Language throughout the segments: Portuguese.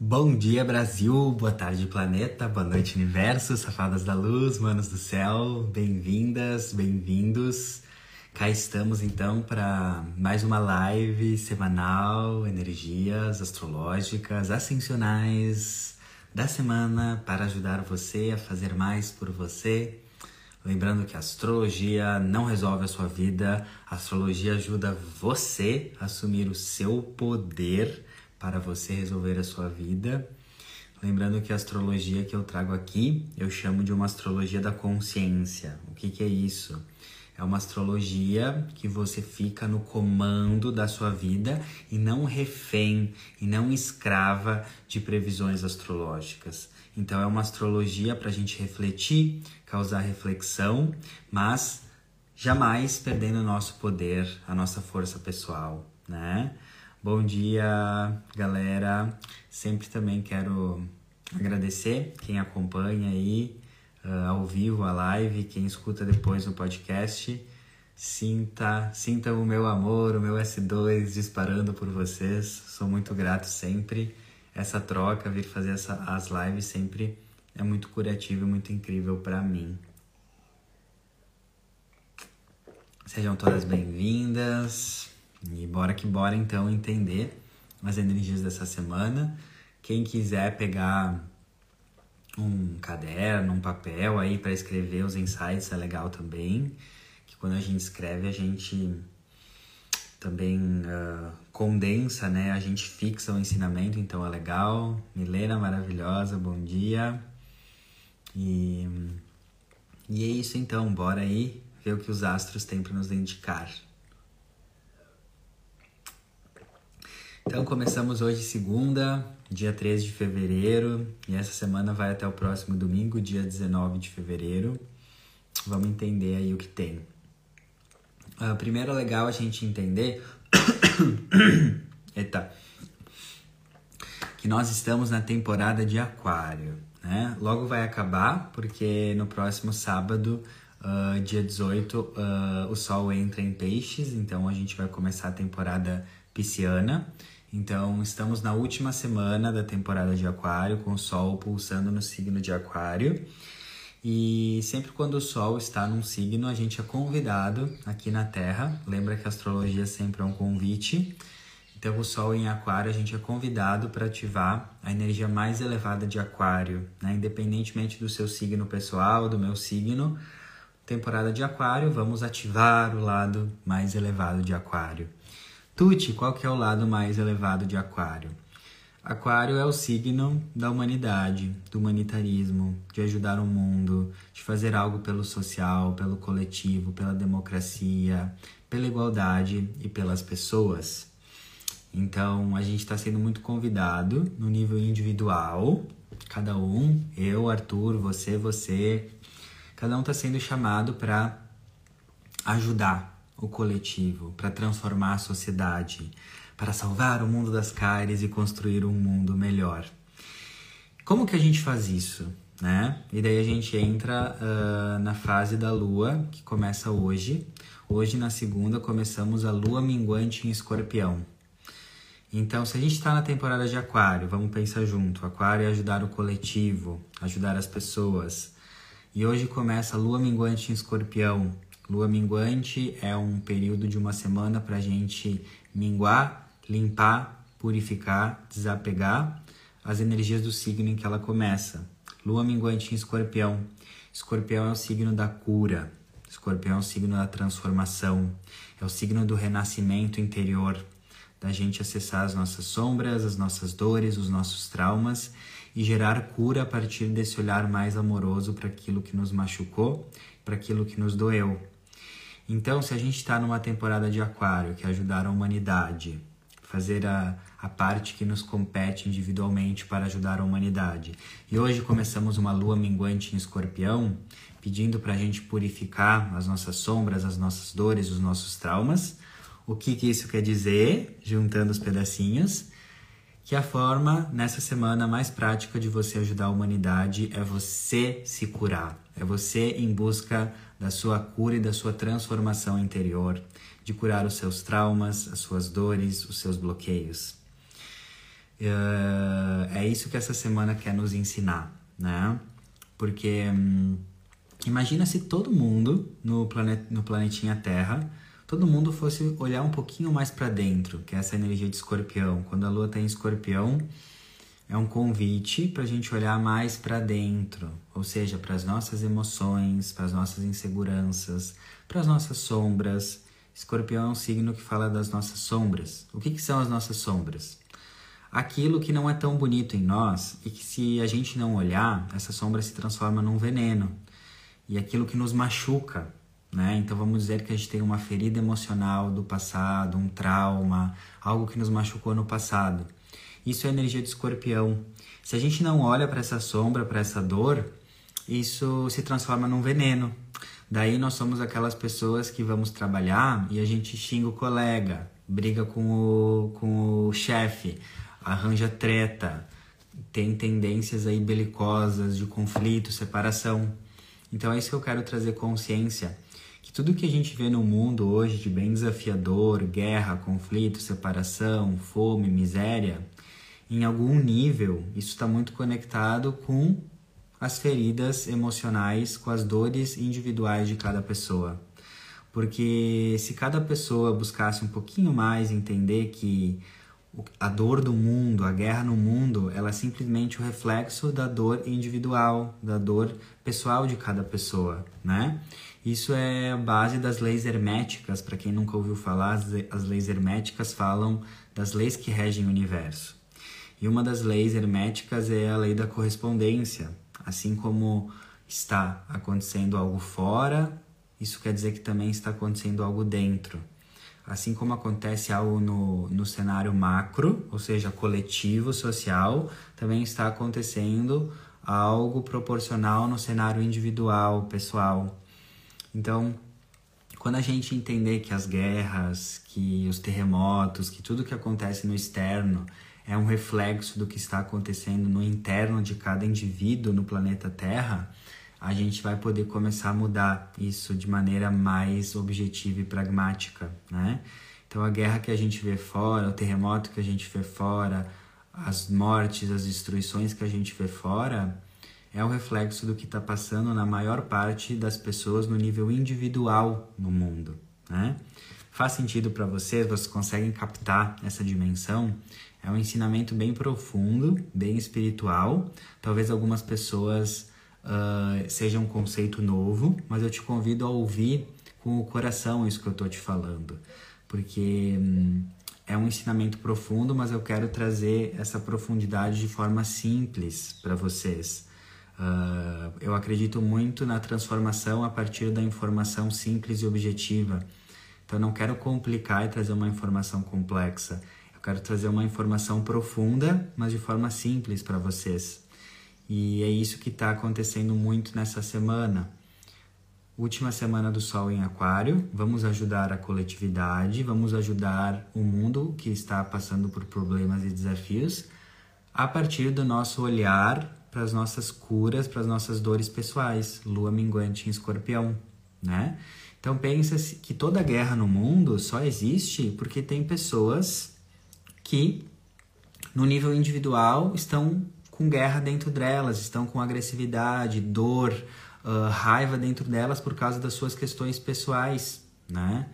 Bom dia, Brasil! Boa tarde, planeta! Boa noite, universo! Safadas da luz, manos do céu! Bem-vindas, bem-vindos! Cá estamos então para mais uma live semanal, energias astrológicas, ascensionais da semana para ajudar você a fazer mais por você. Lembrando que a astrologia não resolve a sua vida, a astrologia ajuda você a assumir o seu poder para você resolver a sua vida. Lembrando que a astrologia que eu trago aqui, eu chamo de uma astrologia da consciência. O que, que é isso? É uma astrologia que você fica no comando da sua vida e não refém e não escrava de previsões astrológicas. Então é uma astrologia para a gente refletir, causar reflexão, mas jamais perdendo o nosso poder, a nossa força pessoal, né? Bom dia, galera. Sempre também quero agradecer quem acompanha aí uh, ao vivo a live, quem escuta depois no podcast. Sinta, sinta o meu amor, o meu S2 disparando por vocês. Sou muito grato sempre. Essa troca, vir fazer essa, as lives sempre é muito curativo e muito incrível para mim. Sejam todas bem-vindas. E bora que bora então entender as energias dessa semana. Quem quiser pegar um caderno, um papel aí para escrever os insights é legal também. Que quando a gente escreve a gente também uh, condensa, né? A gente fixa o ensinamento, então é legal. Milena maravilhosa, bom dia. E, e é isso então, bora aí ver o que os astros têm para nos indicar. Então começamos hoje segunda, dia 13 de fevereiro, e essa semana vai até o próximo domingo, dia 19 de fevereiro. Vamos entender aí o que tem. Uh, primeiro é legal a gente entender Eita. que nós estamos na temporada de aquário, né? Logo vai acabar, porque no próximo sábado, uh, dia 18, uh, o sol entra em peixes, então a gente vai começar a temporada pisciana. Então, estamos na última semana da temporada de Aquário, com o Sol pulsando no signo de Aquário. E sempre quando o Sol está num signo, a gente é convidado aqui na Terra. Lembra que a astrologia sempre é um convite. Então, o Sol em Aquário, a gente é convidado para ativar a energia mais elevada de Aquário, né? independentemente do seu signo pessoal, do meu signo. Temporada de Aquário, vamos ativar o lado mais elevado de Aquário. Tuti, qual que é o lado mais elevado de Aquário? Aquário é o signo da humanidade, do humanitarismo, de ajudar o mundo, de fazer algo pelo social, pelo coletivo, pela democracia, pela igualdade e pelas pessoas. Então, a gente está sendo muito convidado no nível individual, cada um, eu, Arthur, você, você, cada um está sendo chamado para ajudar o coletivo, para transformar a sociedade, para salvar o mundo das cáries e construir um mundo melhor. Como que a gente faz isso? Né? E daí a gente entra uh, na fase da lua, que começa hoje. Hoje, na segunda, começamos a lua minguante em escorpião. Então, se a gente está na temporada de Aquário, vamos pensar junto. Aquário é ajudar o coletivo, ajudar as pessoas. E hoje começa a lua minguante em escorpião, Lua minguante é um período de uma semana para a gente minguar, limpar, purificar, desapegar as energias do signo em que ela começa. Lua minguante em escorpião. Escorpião é o signo da cura. Escorpião é o signo da transformação. É o signo do renascimento interior, da gente acessar as nossas sombras, as nossas dores, os nossos traumas e gerar cura a partir desse olhar mais amoroso para aquilo que nos machucou, para aquilo que nos doeu. Então, se a gente está numa temporada de Aquário, que é ajudar a humanidade, fazer a, a parte que nos compete individualmente para ajudar a humanidade, e hoje começamos uma lua minguante em Escorpião, pedindo para a gente purificar as nossas sombras, as nossas dores, os nossos traumas. O que, que isso quer dizer? Juntando os pedacinhos que a forma nessa semana mais prática de você ajudar a humanidade é você se curar, é você em busca da sua cura e da sua transformação interior, de curar os seus traumas, as suas dores, os seus bloqueios. Uh, é isso que essa semana quer nos ensinar, né? Porque hum, imagina se todo mundo no, planet, no planetinha Terra, todo mundo fosse olhar um pouquinho mais para dentro, que é essa energia de escorpião. Quando a lua está em escorpião, é um convite para a gente olhar mais para dentro, ou seja, para as nossas emoções, para as nossas inseguranças, para as nossas sombras. Escorpião é um signo que fala das nossas sombras. O que, que são as nossas sombras? Aquilo que não é tão bonito em nós e que, se a gente não olhar, essa sombra se transforma num veneno. E aquilo que nos machuca, né? Então vamos dizer que a gente tem uma ferida emocional do passado, um trauma, algo que nos machucou no passado. Isso é energia de escorpião. Se a gente não olha para essa sombra, para essa dor, isso se transforma num veneno. Daí nós somos aquelas pessoas que vamos trabalhar e a gente xinga o colega, briga com o, com o chefe, arranja treta, tem tendências aí belicosas de conflito, separação. Então é isso que eu quero trazer consciência, que tudo que a gente vê no mundo hoje de bem desafiador, guerra, conflito, separação, fome, miséria, em algum nível, isso está muito conectado com as feridas emocionais, com as dores individuais de cada pessoa. Porque se cada pessoa buscasse um pouquinho mais entender que a dor do mundo, a guerra no mundo, ela é simplesmente o reflexo da dor individual, da dor pessoal de cada pessoa, né? Isso é a base das leis herméticas. Para quem nunca ouviu falar, as leis herméticas falam das leis que regem o universo. E uma das leis herméticas é a lei da correspondência. Assim como está acontecendo algo fora, isso quer dizer que também está acontecendo algo dentro. Assim como acontece algo no, no cenário macro, ou seja, coletivo, social, também está acontecendo algo proporcional no cenário individual, pessoal. Então, quando a gente entender que as guerras, que os terremotos, que tudo que acontece no externo é um reflexo do que está acontecendo no interno de cada indivíduo no planeta Terra, a gente vai poder começar a mudar isso de maneira mais objetiva e pragmática, né? Então a guerra que a gente vê fora, o terremoto que a gente vê fora, as mortes, as destruições que a gente vê fora, é o reflexo do que está passando na maior parte das pessoas no nível individual no mundo, né? Faz sentido para vocês? Vocês conseguem captar essa dimensão? É um ensinamento bem profundo, bem espiritual. Talvez algumas pessoas uh, seja um conceito novo, mas eu te convido a ouvir com o coração isso que eu estou te falando, porque hum, é um ensinamento profundo, mas eu quero trazer essa profundidade de forma simples para vocês. Uh, eu acredito muito na transformação a partir da informação simples e objetiva. Então, não quero complicar e trazer uma informação complexa quero trazer uma informação profunda, mas de forma simples para vocês. E é isso que está acontecendo muito nessa semana. Última semana do Sol em Aquário, vamos ajudar a coletividade, vamos ajudar o mundo que está passando por problemas e desafios a partir do nosso olhar para as nossas curas, para as nossas dores pessoais, lua minguante em escorpião, né? Então pensa que toda guerra no mundo só existe porque tem pessoas que no nível individual estão com guerra dentro delas, estão com agressividade, dor, uh, raiva dentro delas por causa das suas questões pessoais, né?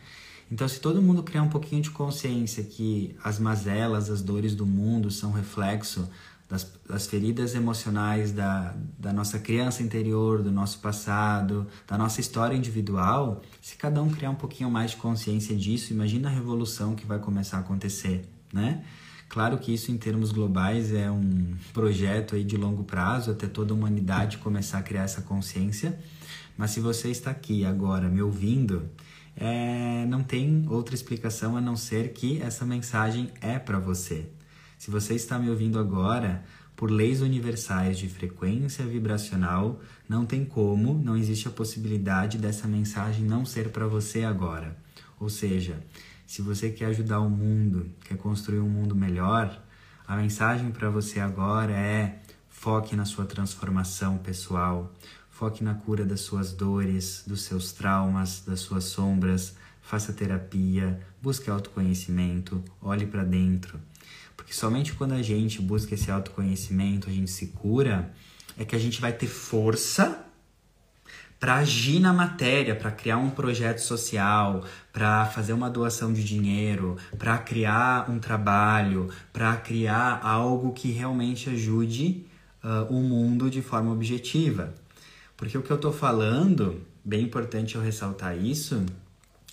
Então, se todo mundo criar um pouquinho de consciência que as mazelas, as dores do mundo são reflexo das, das feridas emocionais da, da nossa criança interior, do nosso passado, da nossa história individual, se cada um criar um pouquinho mais de consciência disso, imagina a revolução que vai começar a acontecer né? Claro que isso em termos globais é um projeto aí de longo prazo, até toda a humanidade começar a criar essa consciência. Mas se você está aqui agora me ouvindo, é, não tem outra explicação a não ser que essa mensagem é para você. Se você está me ouvindo agora, por leis universais de frequência vibracional, não tem como, não existe a possibilidade dessa mensagem não ser para você agora. Ou seja, se você quer ajudar o mundo, quer construir um mundo melhor, a mensagem para você agora é foque na sua transformação pessoal, foque na cura das suas dores, dos seus traumas, das suas sombras, faça terapia, busque autoconhecimento, olhe para dentro. Porque somente quando a gente busca esse autoconhecimento, a gente se cura, é que a gente vai ter força para agir na matéria, para criar um projeto social, para fazer uma doação de dinheiro, para criar um trabalho, para criar algo que realmente ajude uh, o mundo de forma objetiva. Porque o que eu estou falando, bem importante eu ressaltar isso,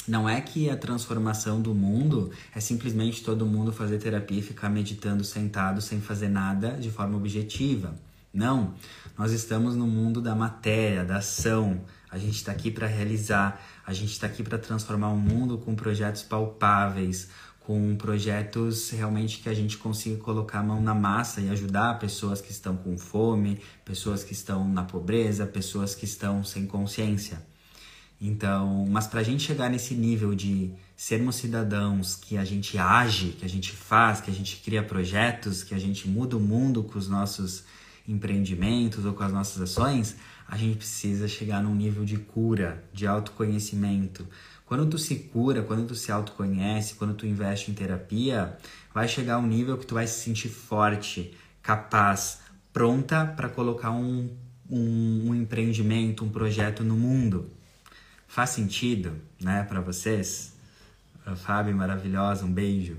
não é que a transformação do mundo é simplesmente todo mundo fazer terapia e ficar meditando sentado sem fazer nada de forma objetiva. Não, nós estamos no mundo da matéria, da ação. A gente está aqui para realizar, a gente está aqui para transformar o mundo com projetos palpáveis, com projetos realmente que a gente consiga colocar a mão na massa e ajudar pessoas que estão com fome, pessoas que estão na pobreza, pessoas que estão sem consciência. Então, mas para a gente chegar nesse nível de sermos cidadãos que a gente age, que a gente faz, que a gente cria projetos, que a gente muda o mundo com os nossos empreendimentos ou com as nossas ações, a gente precisa chegar num nível de cura, de autoconhecimento. Quando tu se cura, quando tu se autoconhece, quando tu investe em terapia, vai chegar um nível que tu vai se sentir forte, capaz, pronta para colocar um, um, um empreendimento, um projeto no mundo. Faz sentido, né, para vocês? Fábio, maravilhosa, um beijo.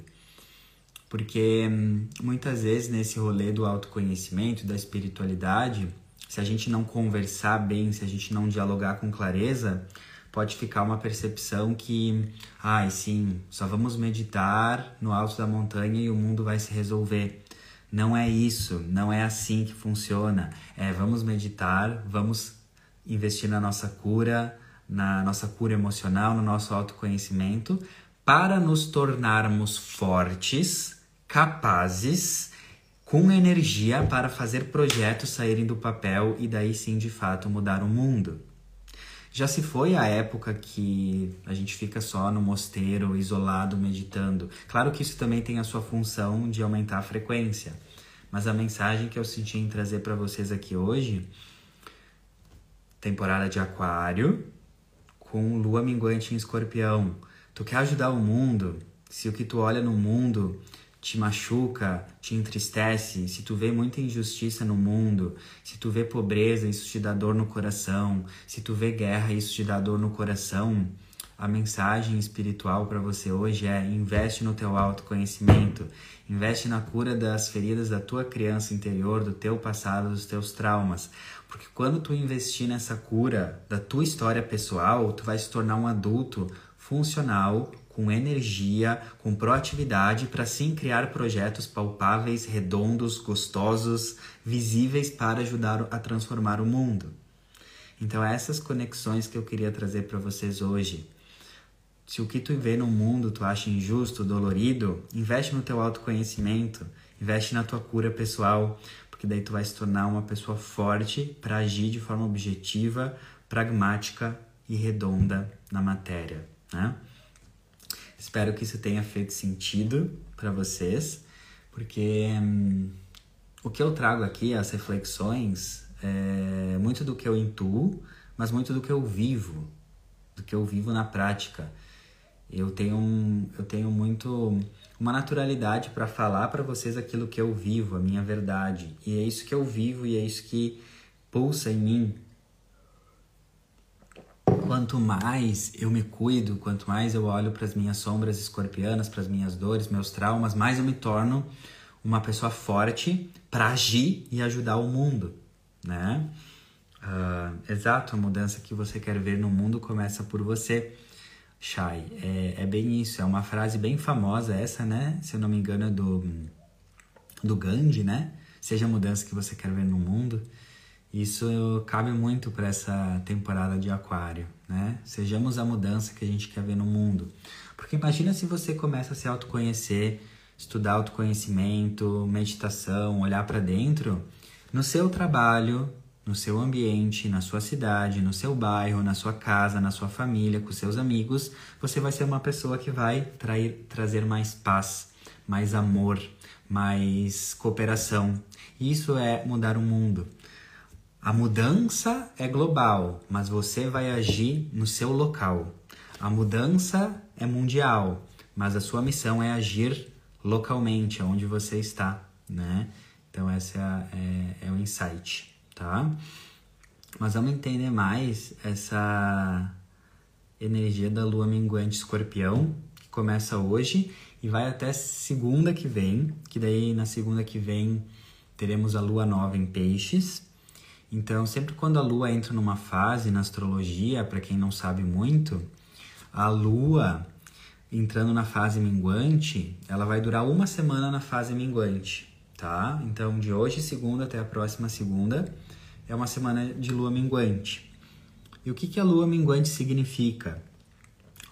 Porque hum, muitas vezes nesse rolê do autoconhecimento, da espiritualidade, se a gente não conversar bem, se a gente não dialogar com clareza, pode ficar uma percepção que, ai, ah, sim, só vamos meditar no alto da montanha e o mundo vai se resolver. Não é isso, não é assim que funciona. É, vamos meditar, vamos investir na nossa cura, na nossa cura emocional, no nosso autoconhecimento, para nos tornarmos fortes capazes, com energia para fazer projetos saírem do papel e daí sim de fato mudar o mundo. Já se foi a época que a gente fica só no mosteiro, isolado, meditando. Claro que isso também tem a sua função de aumentar a frequência, mas a mensagem que eu senti em trazer para vocês aqui hoje, temporada de Aquário, com lua minguante em Escorpião. Tu quer ajudar o mundo? Se o que tu olha no mundo te machuca, te entristece, se tu vê muita injustiça no mundo, se tu vê pobreza, isso te dá dor no coração, se tu vê guerra, isso te dá dor no coração, a mensagem espiritual para você hoje é: investe no teu autoconhecimento, investe na cura das feridas da tua criança interior, do teu passado, dos teus traumas. Porque quando tu investir nessa cura da tua história pessoal, tu vai se tornar um adulto funcional, com energia, com proatividade para sim criar projetos palpáveis, redondos, gostosos, visíveis para ajudar a transformar o mundo. Então, essas conexões que eu queria trazer para vocês hoje. Se o que tu vê no mundo tu acha injusto, dolorido, investe no teu autoconhecimento, investe na tua cura pessoal, porque daí tu vai se tornar uma pessoa forte para agir de forma objetiva, pragmática e redonda na matéria, né? Espero que isso tenha feito sentido para vocês, porque hum, o que eu trago aqui, as reflexões, é muito do que eu intuo, mas muito do que eu vivo, do que eu vivo na prática. Eu tenho, eu tenho muito uma naturalidade para falar para vocês aquilo que eu vivo, a minha verdade. E é isso que eu vivo e é isso que pulsa em mim Quanto mais eu me cuido, quanto mais eu olho para as minhas sombras escorpianas, para as minhas dores, meus traumas, mais eu me torno uma pessoa forte para agir e ajudar o mundo, né? Uh, exato, a mudança que você quer ver no mundo começa por você, Shai. É, é bem isso, é uma frase bem famosa essa, né? Se eu não me engano é do, do Gandhi, né? Seja a mudança que você quer ver no mundo. Isso cabe muito para essa temporada de Aquário, né? Sejamos a mudança que a gente quer ver no mundo. Porque imagina se você começa a se autoconhecer, estudar autoconhecimento, meditação, olhar para dentro, no seu trabalho, no seu ambiente, na sua cidade, no seu bairro, na sua casa, na sua família, com seus amigos, você vai ser uma pessoa que vai trair, trazer mais paz, mais amor, mais cooperação. Isso é mudar o mundo. A mudança é global, mas você vai agir no seu local. A mudança é mundial, mas a sua missão é agir localmente, onde você está, né? Então, essa é, é, é o insight, tá? Mas vamos entender mais essa energia da lua minguante escorpião, que começa hoje e vai até segunda que vem, que daí na segunda que vem teremos a lua nova em peixes. Então, sempre quando a lua entra numa fase na astrologia, para quem não sabe muito, a lua entrando na fase minguante, ela vai durar uma semana na fase minguante, tá? Então, de hoje, segunda, até a próxima segunda, é uma semana de lua minguante. E o que, que a lua minguante significa?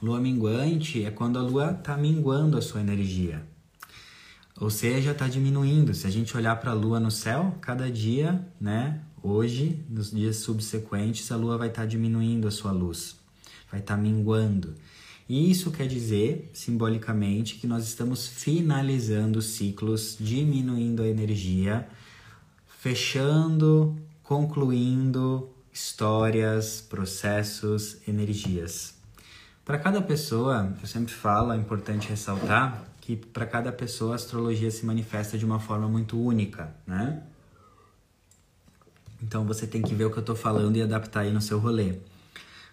Lua minguante é quando a lua está minguando a sua energia. Ou seja, está diminuindo. Se a gente olhar para a lua no céu, cada dia, né? Hoje, nos dias subsequentes, a lua vai estar tá diminuindo a sua luz, vai estar tá minguando. E isso quer dizer, simbolicamente, que nós estamos finalizando ciclos, diminuindo a energia, fechando, concluindo histórias, processos, energias. Para cada pessoa, eu sempre falo, é importante ressaltar que para cada pessoa a astrologia se manifesta de uma forma muito única, né? Então você tem que ver o que eu estou falando e adaptar aí no seu rolê.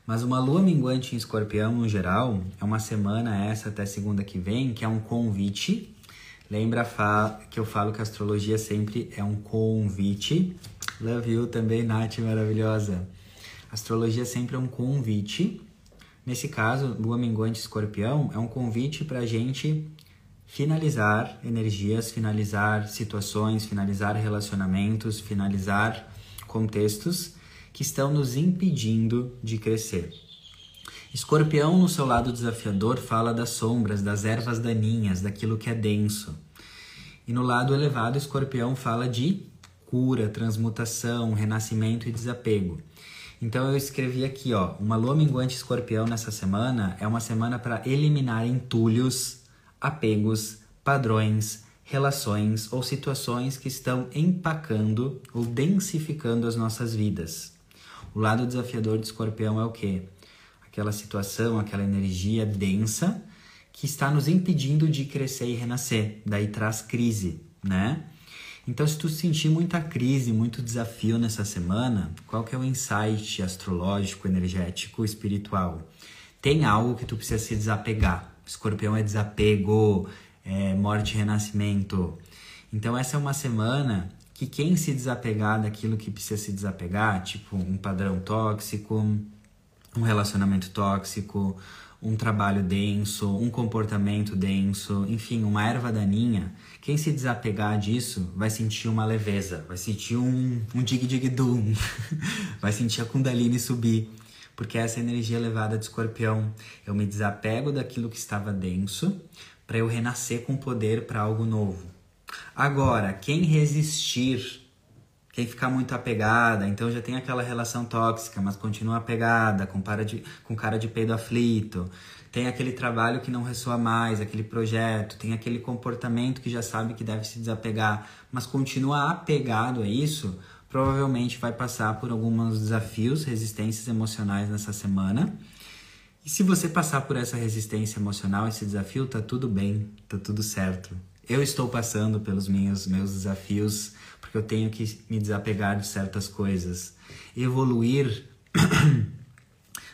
Mas uma lua minguante em escorpião, no geral, é uma semana essa até segunda que vem, que é um convite. Lembra que eu falo que a astrologia sempre é um convite. Love you também, Nath, maravilhosa. astrologia sempre é um convite Nesse caso, Lua Minguante Escorpião é um convite para a gente finalizar energias, finalizar situações, finalizar relacionamentos, finalizar contextos que estão nos impedindo de crescer. Escorpião, no seu lado desafiador, fala das sombras, das ervas daninhas, daquilo que é denso. E no lado elevado, Escorpião fala de cura, transmutação, renascimento e desapego. Então eu escrevi aqui, ó, uma lua minguante escorpião nessa semana é uma semana para eliminar entulhos, apegos, padrões, relações ou situações que estão empacando ou densificando as nossas vidas. O lado desafiador de escorpião é o quê? Aquela situação, aquela energia densa que está nos impedindo de crescer e renascer. Daí traz crise, né? Então, se tu sentir muita crise, muito desafio nessa semana, qual que é o insight astrológico, energético, espiritual? Tem algo que tu precisa se desapegar. Escorpião é desapego, é morte e renascimento. Então, essa é uma semana que quem se desapegar daquilo que precisa se desapegar, tipo um padrão tóxico, um relacionamento tóxico, um trabalho denso, um comportamento denso, enfim, uma erva daninha, quem se desapegar disso vai sentir uma leveza, vai sentir um, um dig-dig-dum, vai sentir a kundalini subir, porque essa é energia elevada de escorpião. Eu me desapego daquilo que estava denso para eu renascer com poder para algo novo. Agora, quem resistir quem ficar muito apegada, então já tem aquela relação tóxica, mas continua apegada, com, para de, com cara de peido aflito. Tem aquele trabalho que não ressoa mais, aquele projeto, tem aquele comportamento que já sabe que deve se desapegar, mas continua apegado a isso, provavelmente vai passar por alguns desafios, resistências emocionais nessa semana. E se você passar por essa resistência emocional, esse desafio, tá tudo bem, tá tudo certo. Eu estou passando pelos meus, meus desafios porque eu tenho que me desapegar de certas coisas. Evoluir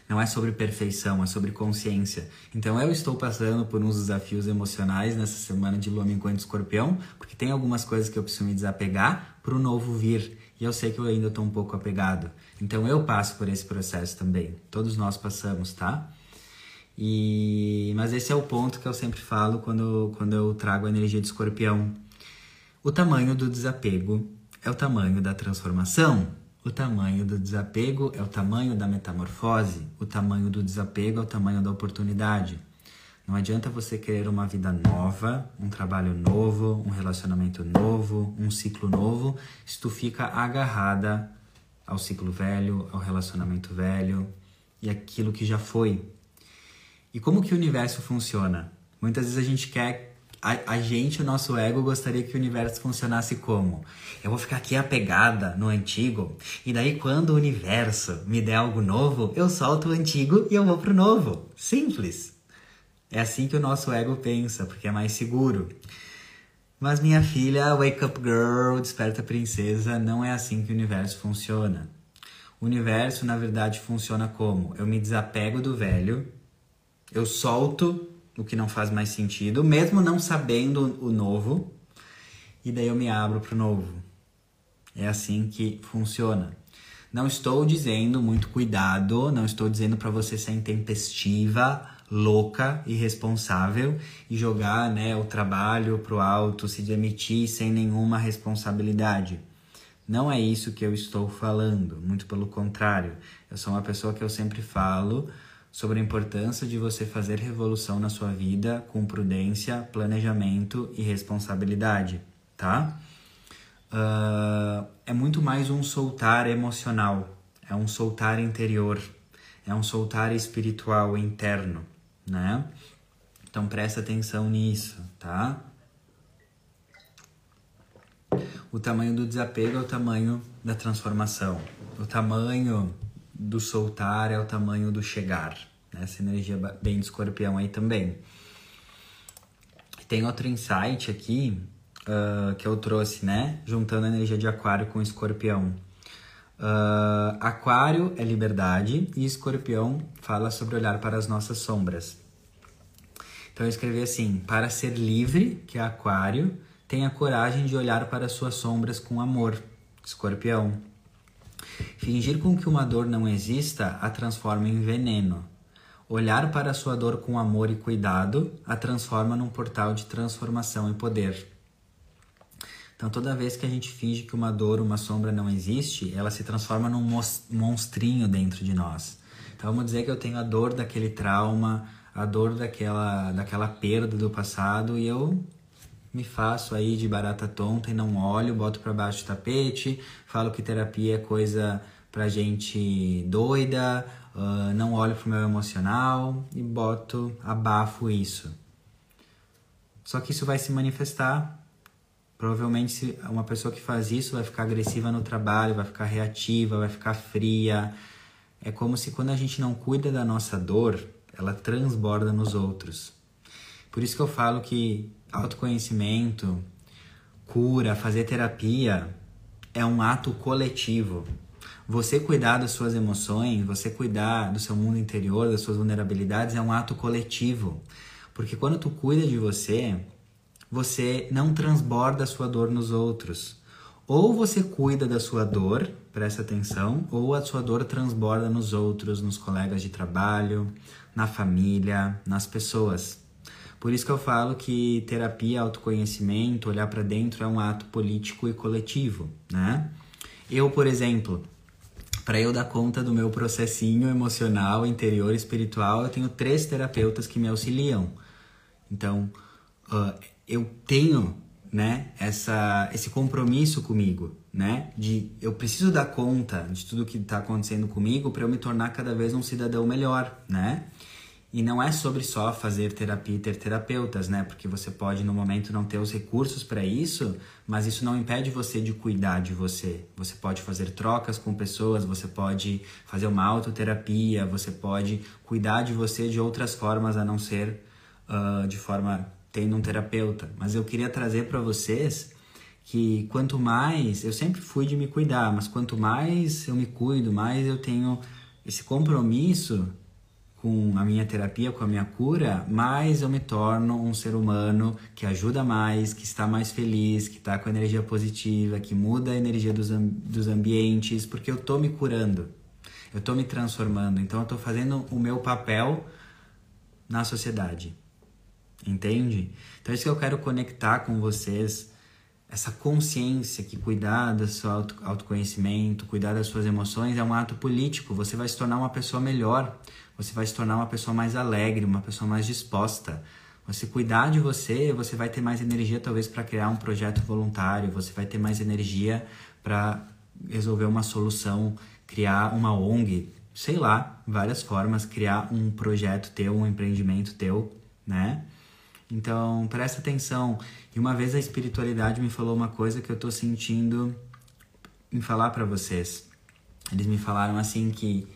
não é sobre perfeição, é sobre consciência. Então eu estou passando por uns desafios emocionais nessa semana de lua minguante escorpião, porque tem algumas coisas que eu preciso me desapegar para o novo vir. E eu sei que eu ainda estou um pouco apegado. Então eu passo por esse processo também. Todos nós passamos, tá? E... Mas esse é o ponto que eu sempre falo quando, quando eu trago a energia de escorpião o tamanho do desapego é o tamanho da transformação. O tamanho do desapego é o tamanho da metamorfose. O tamanho do desapego é o tamanho da oportunidade. Não adianta você querer uma vida nova, um trabalho novo, um relacionamento novo, um ciclo novo, se tu fica agarrada ao ciclo velho, ao relacionamento velho e aquilo que já foi. E como que o universo funciona? Muitas vezes a gente quer a, a, gente, o nosso ego, gostaria que o universo funcionasse como? Eu vou ficar aqui apegada no antigo, e daí quando o universo me der algo novo, eu solto o antigo e eu vou pro novo. Simples. É assim que o nosso ego pensa, porque é mais seguro. Mas minha filha, wake up girl, desperta princesa, não é assim que o universo funciona. O universo, na verdade, funciona como? Eu me desapego do velho, eu solto o que não faz mais sentido, mesmo não sabendo o novo, e daí eu me abro para o novo. É assim que funciona. Não estou dizendo muito cuidado, não estou dizendo para você ser intempestiva, louca, irresponsável e jogar, né, o trabalho pro alto, se demitir sem nenhuma responsabilidade. Não é isso que eu estou falando, muito pelo contrário. Eu sou uma pessoa que eu sempre falo sobre a importância de você fazer revolução na sua vida com prudência, planejamento e responsabilidade, tá? uh, é muito mais um soltar emocional, é um soltar interior, é um soltar espiritual interno, né? Então presta atenção nisso, tá? O tamanho do desapego é o tamanho da transformação. O tamanho do soltar é o tamanho do chegar. Né? Essa energia bem de escorpião aí também. Tem outro insight aqui uh, que eu trouxe, né? Juntando a energia de aquário com escorpião. Uh, aquário é liberdade e escorpião fala sobre olhar para as nossas sombras. Então eu escrevi assim: para ser livre, que é aquário, tenha coragem de olhar para as suas sombras com amor, escorpião. Fingir com que uma dor não exista a transforma em veneno. Olhar para sua dor com amor e cuidado a transforma num portal de transformação e poder. Então, toda vez que a gente finge que uma dor, uma sombra não existe, ela se transforma num monstrinho dentro de nós. Então, vamos dizer que eu tenho a dor daquele trauma, a dor daquela, daquela perda do passado e eu me faço aí de barata tonta e não olho, boto para baixo do tapete, falo que terapia é coisa pra gente doida, uh, não olho pro meu emocional e boto, abafo isso. Só que isso vai se manifestar Provavelmente uma pessoa que faz isso vai ficar agressiva no trabalho, vai ficar reativa, vai ficar fria. É como se quando a gente não cuida da nossa dor, ela transborda nos outros. Por isso que eu falo que autoconhecimento, cura, fazer terapia é um ato coletivo. Você cuidar das suas emoções, você cuidar do seu mundo interior, das suas vulnerabilidades é um ato coletivo. Porque quando tu cuida de você, você não transborda a sua dor nos outros. Ou você cuida da sua dor, presta atenção, ou a sua dor transborda nos outros, nos colegas de trabalho, na família, nas pessoas. Por isso que eu falo que terapia, autoconhecimento, olhar para dentro é um ato político e coletivo, né? Eu, por exemplo, para eu dar conta do meu processinho emocional, interior, espiritual, eu tenho três terapeutas que me auxiliam. Então, uh, eu tenho, né, essa, esse compromisso comigo, né, de eu preciso dar conta de tudo que está acontecendo comigo para eu me tornar cada vez um cidadão melhor, né? E não é sobre só fazer terapia e ter terapeutas, né? Porque você pode no momento não ter os recursos para isso, mas isso não impede você de cuidar de você. Você pode fazer trocas com pessoas, você pode fazer uma autoterapia, você pode cuidar de você de outras formas a não ser uh, de forma tendo um terapeuta, mas eu queria trazer para vocês que quanto mais eu sempre fui de me cuidar, mas quanto mais eu me cuido, mais eu tenho esse compromisso com a minha terapia, com a minha cura, mais eu me torno um ser humano que ajuda mais, que está mais feliz, que está com energia positiva, que muda a energia dos, dos ambientes, porque eu estou me curando, eu estou me transformando, então eu estou fazendo o meu papel na sociedade. Entende? Então é isso que eu quero conectar com vocês, essa consciência que cuidar do seu auto, autoconhecimento, cuidar das suas emoções é um ato político. Você vai se tornar uma pessoa melhor, você vai se tornar uma pessoa mais alegre, uma pessoa mais disposta. Você cuidar de você, você vai ter mais energia talvez para criar um projeto voluntário, você vai ter mais energia para resolver uma solução, criar uma ONG, sei lá, várias formas, criar um projeto teu, um empreendimento teu, né? Então, presta atenção. E uma vez a espiritualidade me falou uma coisa que eu tô sentindo em falar para vocês. Eles me falaram assim que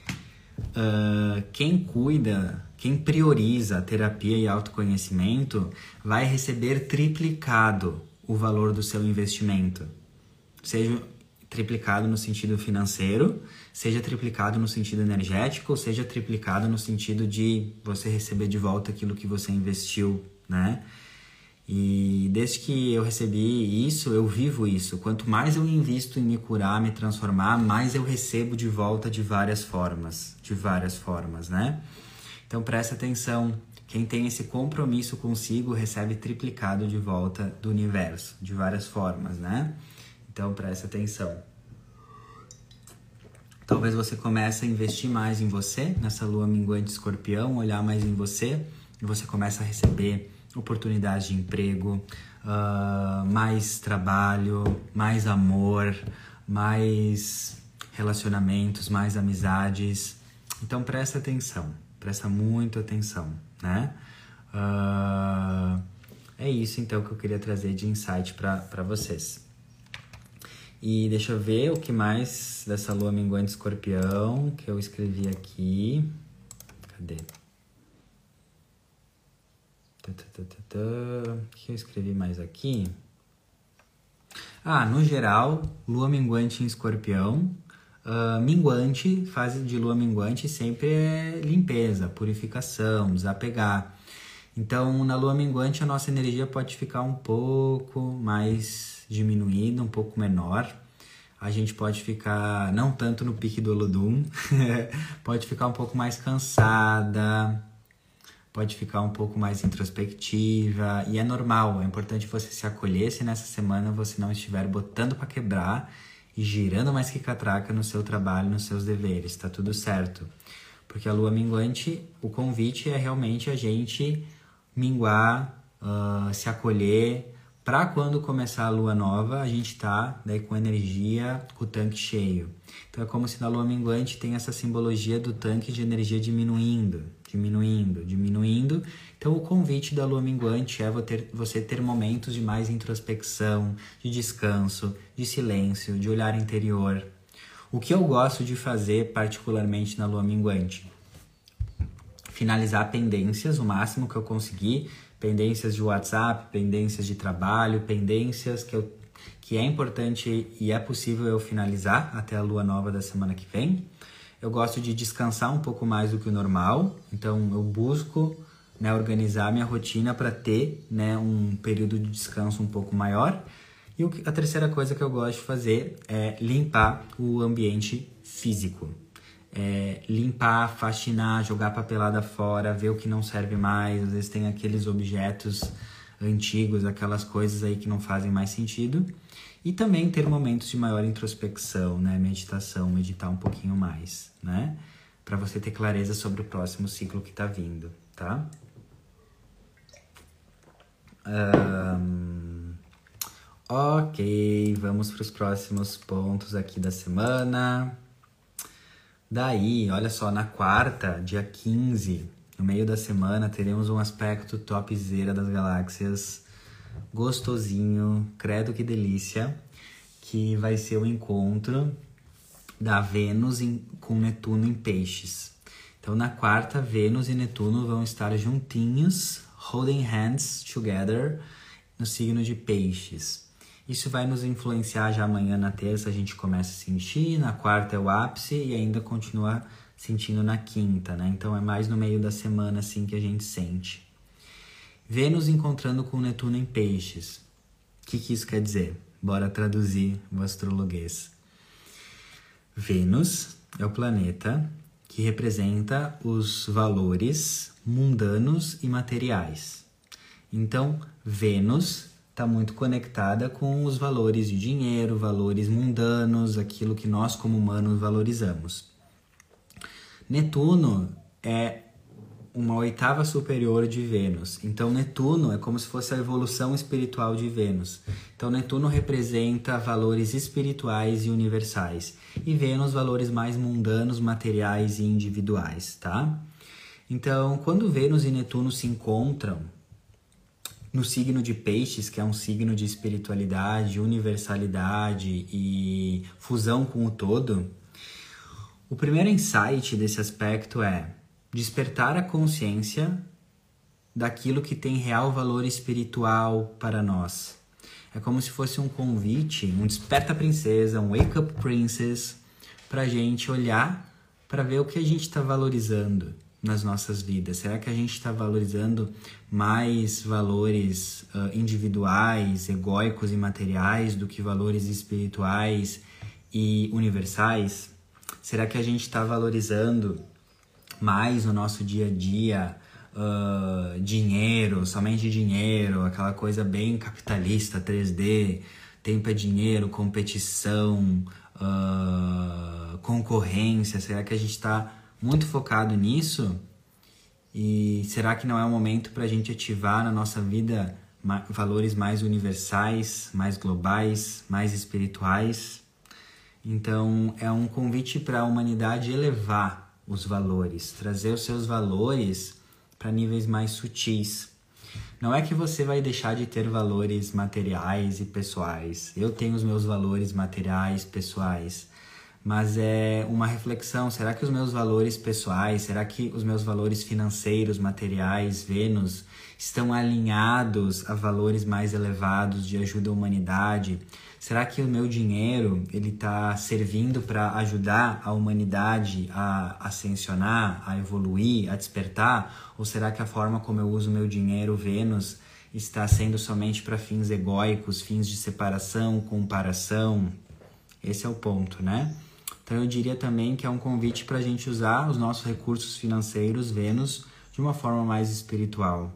uh, quem cuida, quem prioriza terapia e autoconhecimento vai receber triplicado o valor do seu investimento. Seja triplicado no sentido financeiro, seja triplicado no sentido energético, seja triplicado no sentido de você receber de volta aquilo que você investiu, né? E desde que eu recebi isso, eu vivo isso. Quanto mais eu invisto em me curar, me transformar, mais eu recebo de volta de várias formas, de várias formas, né? Então presta atenção, quem tem esse compromisso consigo recebe triplicado de volta do universo, de várias formas, né? Então presta atenção. Talvez você comece a investir mais em você, nessa lua minguante escorpião, olhar mais em você, e você começa a receber oportunidades de emprego, uh, mais trabalho, mais amor, mais relacionamentos, mais amizades. Então presta atenção, presta muito atenção, né? Uh, é isso então que eu queria trazer de insight para vocês. E deixa eu ver o que mais dessa lua minguante escorpião que eu escrevi aqui. Cadê? O que eu escrevi mais aqui? Ah, no geral, lua minguante em escorpião. Uh, minguante, fase de lua minguante sempre é limpeza, purificação, desapegar. Então, na lua minguante, a nossa energia pode ficar um pouco mais diminuída, um pouco menor. A gente pode ficar, não tanto no pique do Olodum, pode ficar um pouco mais cansada, pode ficar um pouco mais introspectiva e é normal, é importante você se acolher se nessa semana você não estiver botando para quebrar e girando mais que catraca no seu trabalho, nos seus deveres, tá tudo certo. Porque a lua minguante, o convite é realmente a gente minguar, uh, se acolher, para quando começar a lua nova, a gente tá daí com energia, com o tanque cheio. Então é como se na lua minguante tem essa simbologia do tanque de energia diminuindo, diminuindo, diminuindo. Então, o convite da lua minguante é você ter momentos de mais introspecção, de descanso, de silêncio, de olhar interior. O que eu gosto de fazer, particularmente na lua minguante? Finalizar pendências o máximo que eu conseguir, pendências de WhatsApp, pendências de trabalho, pendências que, eu, que é importante e é possível eu finalizar até a lua nova da semana que vem eu gosto de descansar um pouco mais do que o normal, então eu busco né, organizar minha rotina para ter né, um período de descanso um pouco maior. E a terceira coisa que eu gosto de fazer é limpar o ambiente físico. É limpar, faxinar, jogar papelada fora, ver o que não serve mais. Às vezes tem aqueles objetos antigos, aquelas coisas aí que não fazem mais sentido. E também ter momentos de maior introspecção, né? Meditação, meditar um pouquinho mais, né? Para você ter clareza sobre o próximo ciclo que está vindo, tá? Um, ok, vamos para os próximos pontos aqui da semana. Daí, olha só, na quarta, dia 15, no meio da semana, teremos um aspecto topzera das galáxias gostosinho, credo que delícia, que vai ser o encontro da Vênus em, com Netuno em Peixes. Então, na quarta, Vênus e Netuno vão estar juntinhos, holding hands together, no signo de Peixes. Isso vai nos influenciar já amanhã na terça, a gente começa a sentir, na quarta é o ápice e ainda continua sentindo na quinta, né? Então é mais no meio da semana assim que a gente sente. Vênus encontrando com Netuno em Peixes. O que, que isso quer dizer? Bora traduzir o astrologuês. Vênus é o planeta que representa os valores mundanos e materiais. Então, Vênus está muito conectada com os valores de dinheiro, valores mundanos, aquilo que nós como humanos valorizamos. Netuno é uma oitava superior de Vênus. Então, Netuno é como se fosse a evolução espiritual de Vênus. Então, Netuno representa valores espirituais e universais, e Vênus, valores mais mundanos, materiais e individuais, tá? Então, quando Vênus e Netuno se encontram no signo de Peixes, que é um signo de espiritualidade, universalidade e fusão com o todo, o primeiro insight desse aspecto é despertar a consciência daquilo que tem real valor espiritual para nós. É como se fosse um convite, um desperta princesa, um wake up princess, para a gente olhar para ver o que a gente está valorizando nas nossas vidas. Será que a gente está valorizando mais valores uh, individuais, egóicos e materiais do que valores espirituais e universais? Será que a gente está valorizando mais no nosso dia a dia uh, dinheiro, somente dinheiro, aquela coisa bem capitalista, 3D, tempo é dinheiro, competição, uh, concorrência? Será que a gente está muito focado nisso? E será que não é o momento para a gente ativar na nossa vida valores mais universais, mais globais, mais espirituais? Então, é um convite para a humanidade elevar os valores, trazer os seus valores para níveis mais sutis. Não é que você vai deixar de ter valores materiais e pessoais. Eu tenho os meus valores materiais, pessoais, mas é uma reflexão: será que os meus valores pessoais, será que os meus valores financeiros, materiais, Vênus, estão alinhados a valores mais elevados de ajuda à humanidade? Será que o meu dinheiro ele está servindo para ajudar a humanidade a ascensionar, a evoluir, a despertar? Ou será que a forma como eu uso meu dinheiro, Vênus, está sendo somente para fins egóicos, fins de separação, comparação? Esse é o ponto, né? Então eu diria também que é um convite para a gente usar os nossos recursos financeiros, Vênus, de uma forma mais espiritual.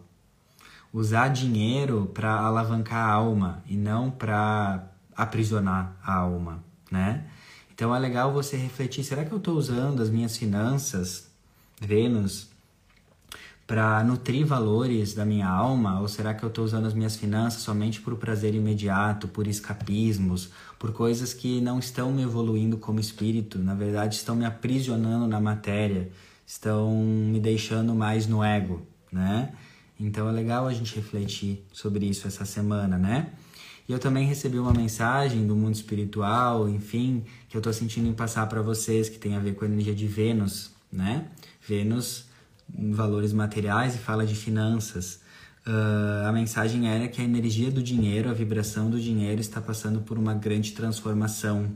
Usar dinheiro para alavancar a alma e não para aprisionar a alma, né? Então é legal você refletir: será que eu estou usando as minhas finanças, Vênus, para nutrir valores da minha alma? Ou será que eu estou usando as minhas finanças somente por prazer imediato, por escapismos, por coisas que não estão me evoluindo como espírito? Na verdade, estão me aprisionando na matéria, estão me deixando mais no ego, né? Então é legal a gente refletir sobre isso essa semana, né? E eu também recebi uma mensagem do mundo espiritual, enfim, que eu estou sentindo em passar para vocês, que tem a ver com a energia de Vênus, né? Vênus valores materiais e fala de finanças. Uh, a mensagem era que a energia do dinheiro, a vibração do dinheiro está passando por uma grande transformação.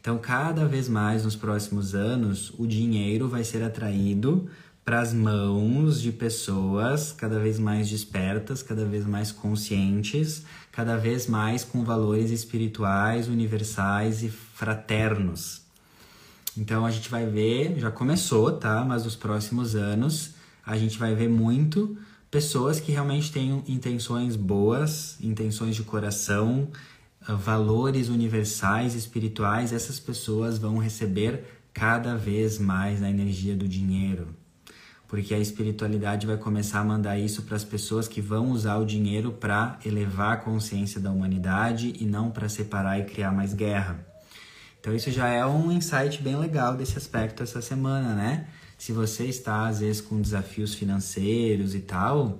Então, cada vez mais nos próximos anos, o dinheiro vai ser atraído para as mãos de pessoas cada vez mais despertas, cada vez mais conscientes, cada vez mais com valores espirituais, universais e fraternos. Então a gente vai ver, já começou, tá? Mas nos próximos anos a gente vai ver muito pessoas que realmente têm intenções boas, intenções de coração, valores universais, espirituais. Essas pessoas vão receber cada vez mais a energia do dinheiro porque a espiritualidade vai começar a mandar isso para as pessoas que vão usar o dinheiro para elevar a consciência da humanidade e não para separar e criar mais guerra. Então isso já é um insight bem legal desse aspecto essa semana, né? Se você está às vezes com desafios financeiros e tal,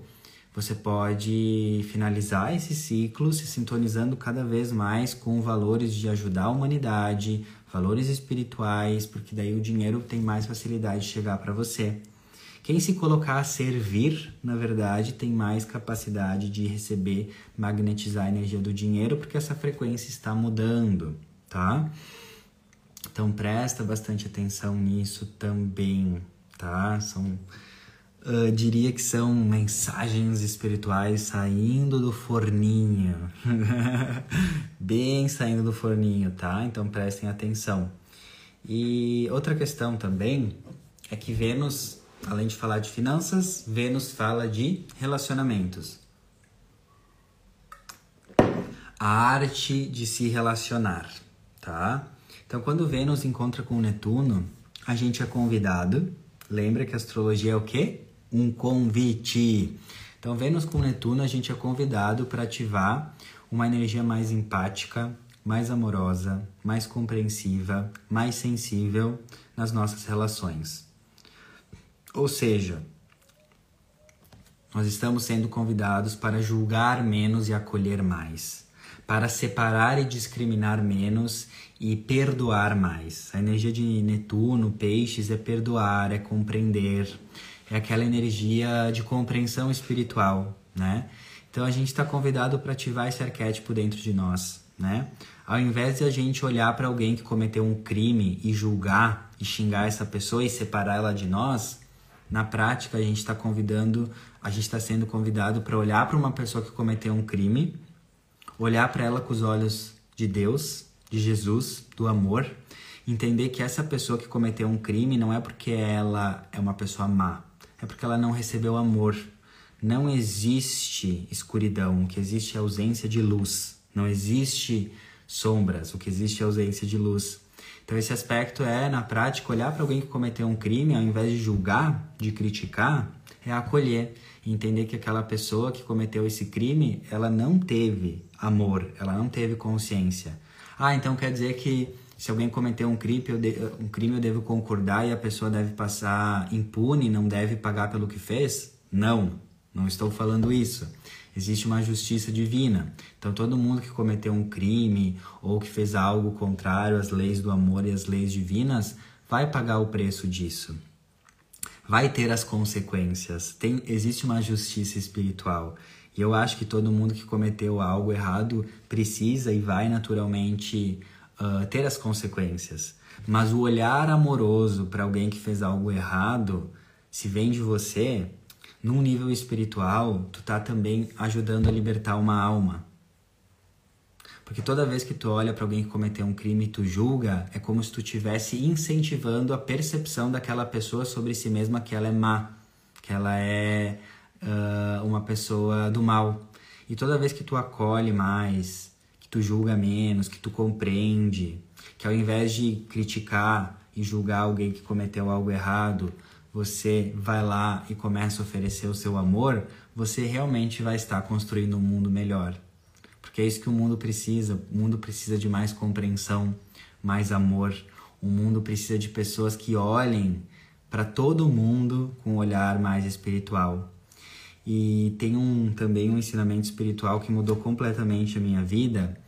você pode finalizar esse ciclo se sintonizando cada vez mais com valores de ajudar a humanidade, valores espirituais, porque daí o dinheiro tem mais facilidade de chegar para você. Quem se colocar a servir, na verdade, tem mais capacidade de receber, magnetizar a energia do dinheiro, porque essa frequência está mudando, tá? Então presta bastante atenção nisso também, tá? São Uh, diria que são mensagens espirituais saindo do forninho. Bem saindo do forninho, tá? Então prestem atenção. E outra questão também é que Vênus Além de falar de finanças, Vênus fala de relacionamentos. A arte de se relacionar, tá? Então, quando Vênus encontra com Netuno, a gente é convidado. Lembra que astrologia é o quê? Um convite. Então, Vênus com Netuno, a gente é convidado para ativar uma energia mais empática, mais amorosa, mais compreensiva, mais sensível nas nossas relações. Ou seja, nós estamos sendo convidados para julgar menos e acolher mais, para separar e discriminar menos e perdoar mais. A energia de Netuno, Peixes, é perdoar, é compreender, é aquela energia de compreensão espiritual, né? Então a gente está convidado para ativar esse arquétipo dentro de nós, né? Ao invés de a gente olhar para alguém que cometeu um crime e julgar e xingar essa pessoa e separar ela de nós, na prática a gente está convidando, a gente está sendo convidado para olhar para uma pessoa que cometeu um crime, olhar para ela com os olhos de Deus, de Jesus, do amor, entender que essa pessoa que cometeu um crime não é porque ela é uma pessoa má, é porque ela não recebeu amor. Não existe escuridão, o que existe é ausência de luz. Não existe sombras, o que existe é ausência de luz. Então esse aspecto é, na prática, olhar para alguém que cometeu um crime, ao invés de julgar, de criticar, é acolher, entender que aquela pessoa que cometeu esse crime, ela não teve amor, ela não teve consciência. Ah, então quer dizer que se alguém cometeu um crime, eu de, um crime eu devo concordar e a pessoa deve passar impune, não deve pagar pelo que fez? Não, não estou falando isso. Existe uma justiça divina. Então todo mundo que cometeu um crime ou que fez algo contrário às leis do amor e às leis divinas vai pagar o preço disso. Vai ter as consequências. Tem, existe uma justiça espiritual. E eu acho que todo mundo que cometeu algo errado precisa e vai naturalmente uh, ter as consequências. Mas o olhar amoroso para alguém que fez algo errado, se vem de você, num nível espiritual, tu tá também ajudando a libertar uma alma. Porque toda vez que tu olha para alguém que cometeu um crime e tu julga, é como se tu estivesse incentivando a percepção daquela pessoa sobre si mesma que ela é má, que ela é uh, uma pessoa do mal. E toda vez que tu acolhe mais, tu julga menos, que tu compreende, que ao invés de criticar e julgar alguém que cometeu algo errado, você vai lá e começa a oferecer o seu amor, você realmente vai estar construindo um mundo melhor. Porque é isso que o mundo precisa. O mundo precisa de mais compreensão, mais amor. O mundo precisa de pessoas que olhem para todo mundo com um olhar mais espiritual. E tem um também um ensinamento espiritual que mudou completamente a minha vida,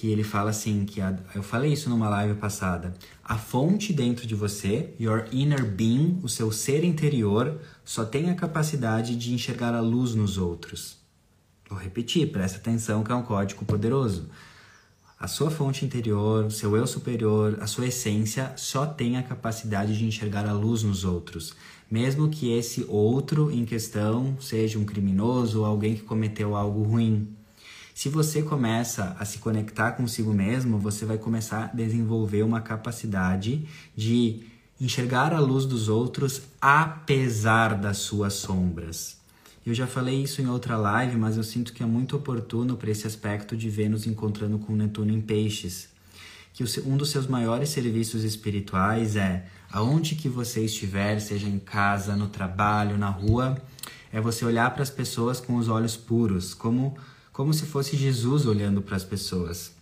que ele fala assim, que a, eu falei isso numa live passada, a fonte dentro de você, your inner being, o seu ser interior, só tem a capacidade de enxergar a luz nos outros. Vou repetir, presta atenção que é um código poderoso. A sua fonte interior, o seu eu superior, a sua essência só tem a capacidade de enxergar a luz nos outros mesmo que esse outro em questão seja um criminoso ou alguém que cometeu algo ruim. Se você começa a se conectar consigo mesmo, você vai começar a desenvolver uma capacidade de enxergar a luz dos outros apesar das suas sombras. Eu já falei isso em outra live, mas eu sinto que é muito oportuno para esse aspecto de Vênus encontrando com Netuno em Peixes. Que um dos seus maiores serviços espirituais é aonde que você estiver, seja em casa, no trabalho, na rua, é você olhar para as pessoas com os olhos puros, como, como se fosse Jesus olhando para as pessoas.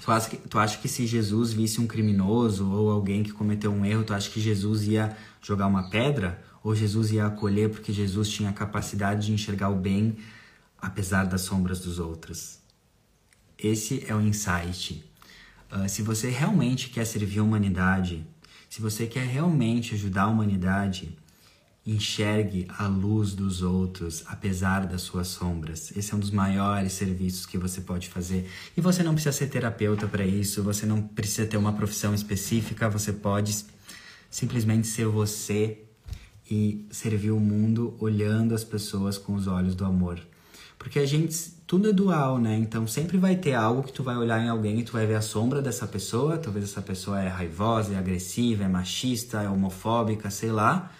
Tu acha, que, tu acha que se Jesus visse um criminoso ou alguém que cometeu um erro, tu acha que Jesus ia jogar uma pedra? Ou Jesus ia acolher porque Jesus tinha a capacidade de enxergar o bem apesar das sombras dos outros? Esse é o insight. Uh, se você realmente quer servir a humanidade, se você quer realmente ajudar a humanidade, enxergue a luz dos outros apesar das suas sombras. Esse é um dos maiores serviços que você pode fazer. E você não precisa ser terapeuta para isso, você não precisa ter uma profissão específica, você pode simplesmente ser você e servir o mundo olhando as pessoas com os olhos do amor. Porque a gente, tudo é dual, né? Então sempre vai ter algo que tu vai olhar em alguém e tu vai ver a sombra dessa pessoa. Talvez essa pessoa é raivosa, é agressiva, é machista, é homofóbica, sei lá.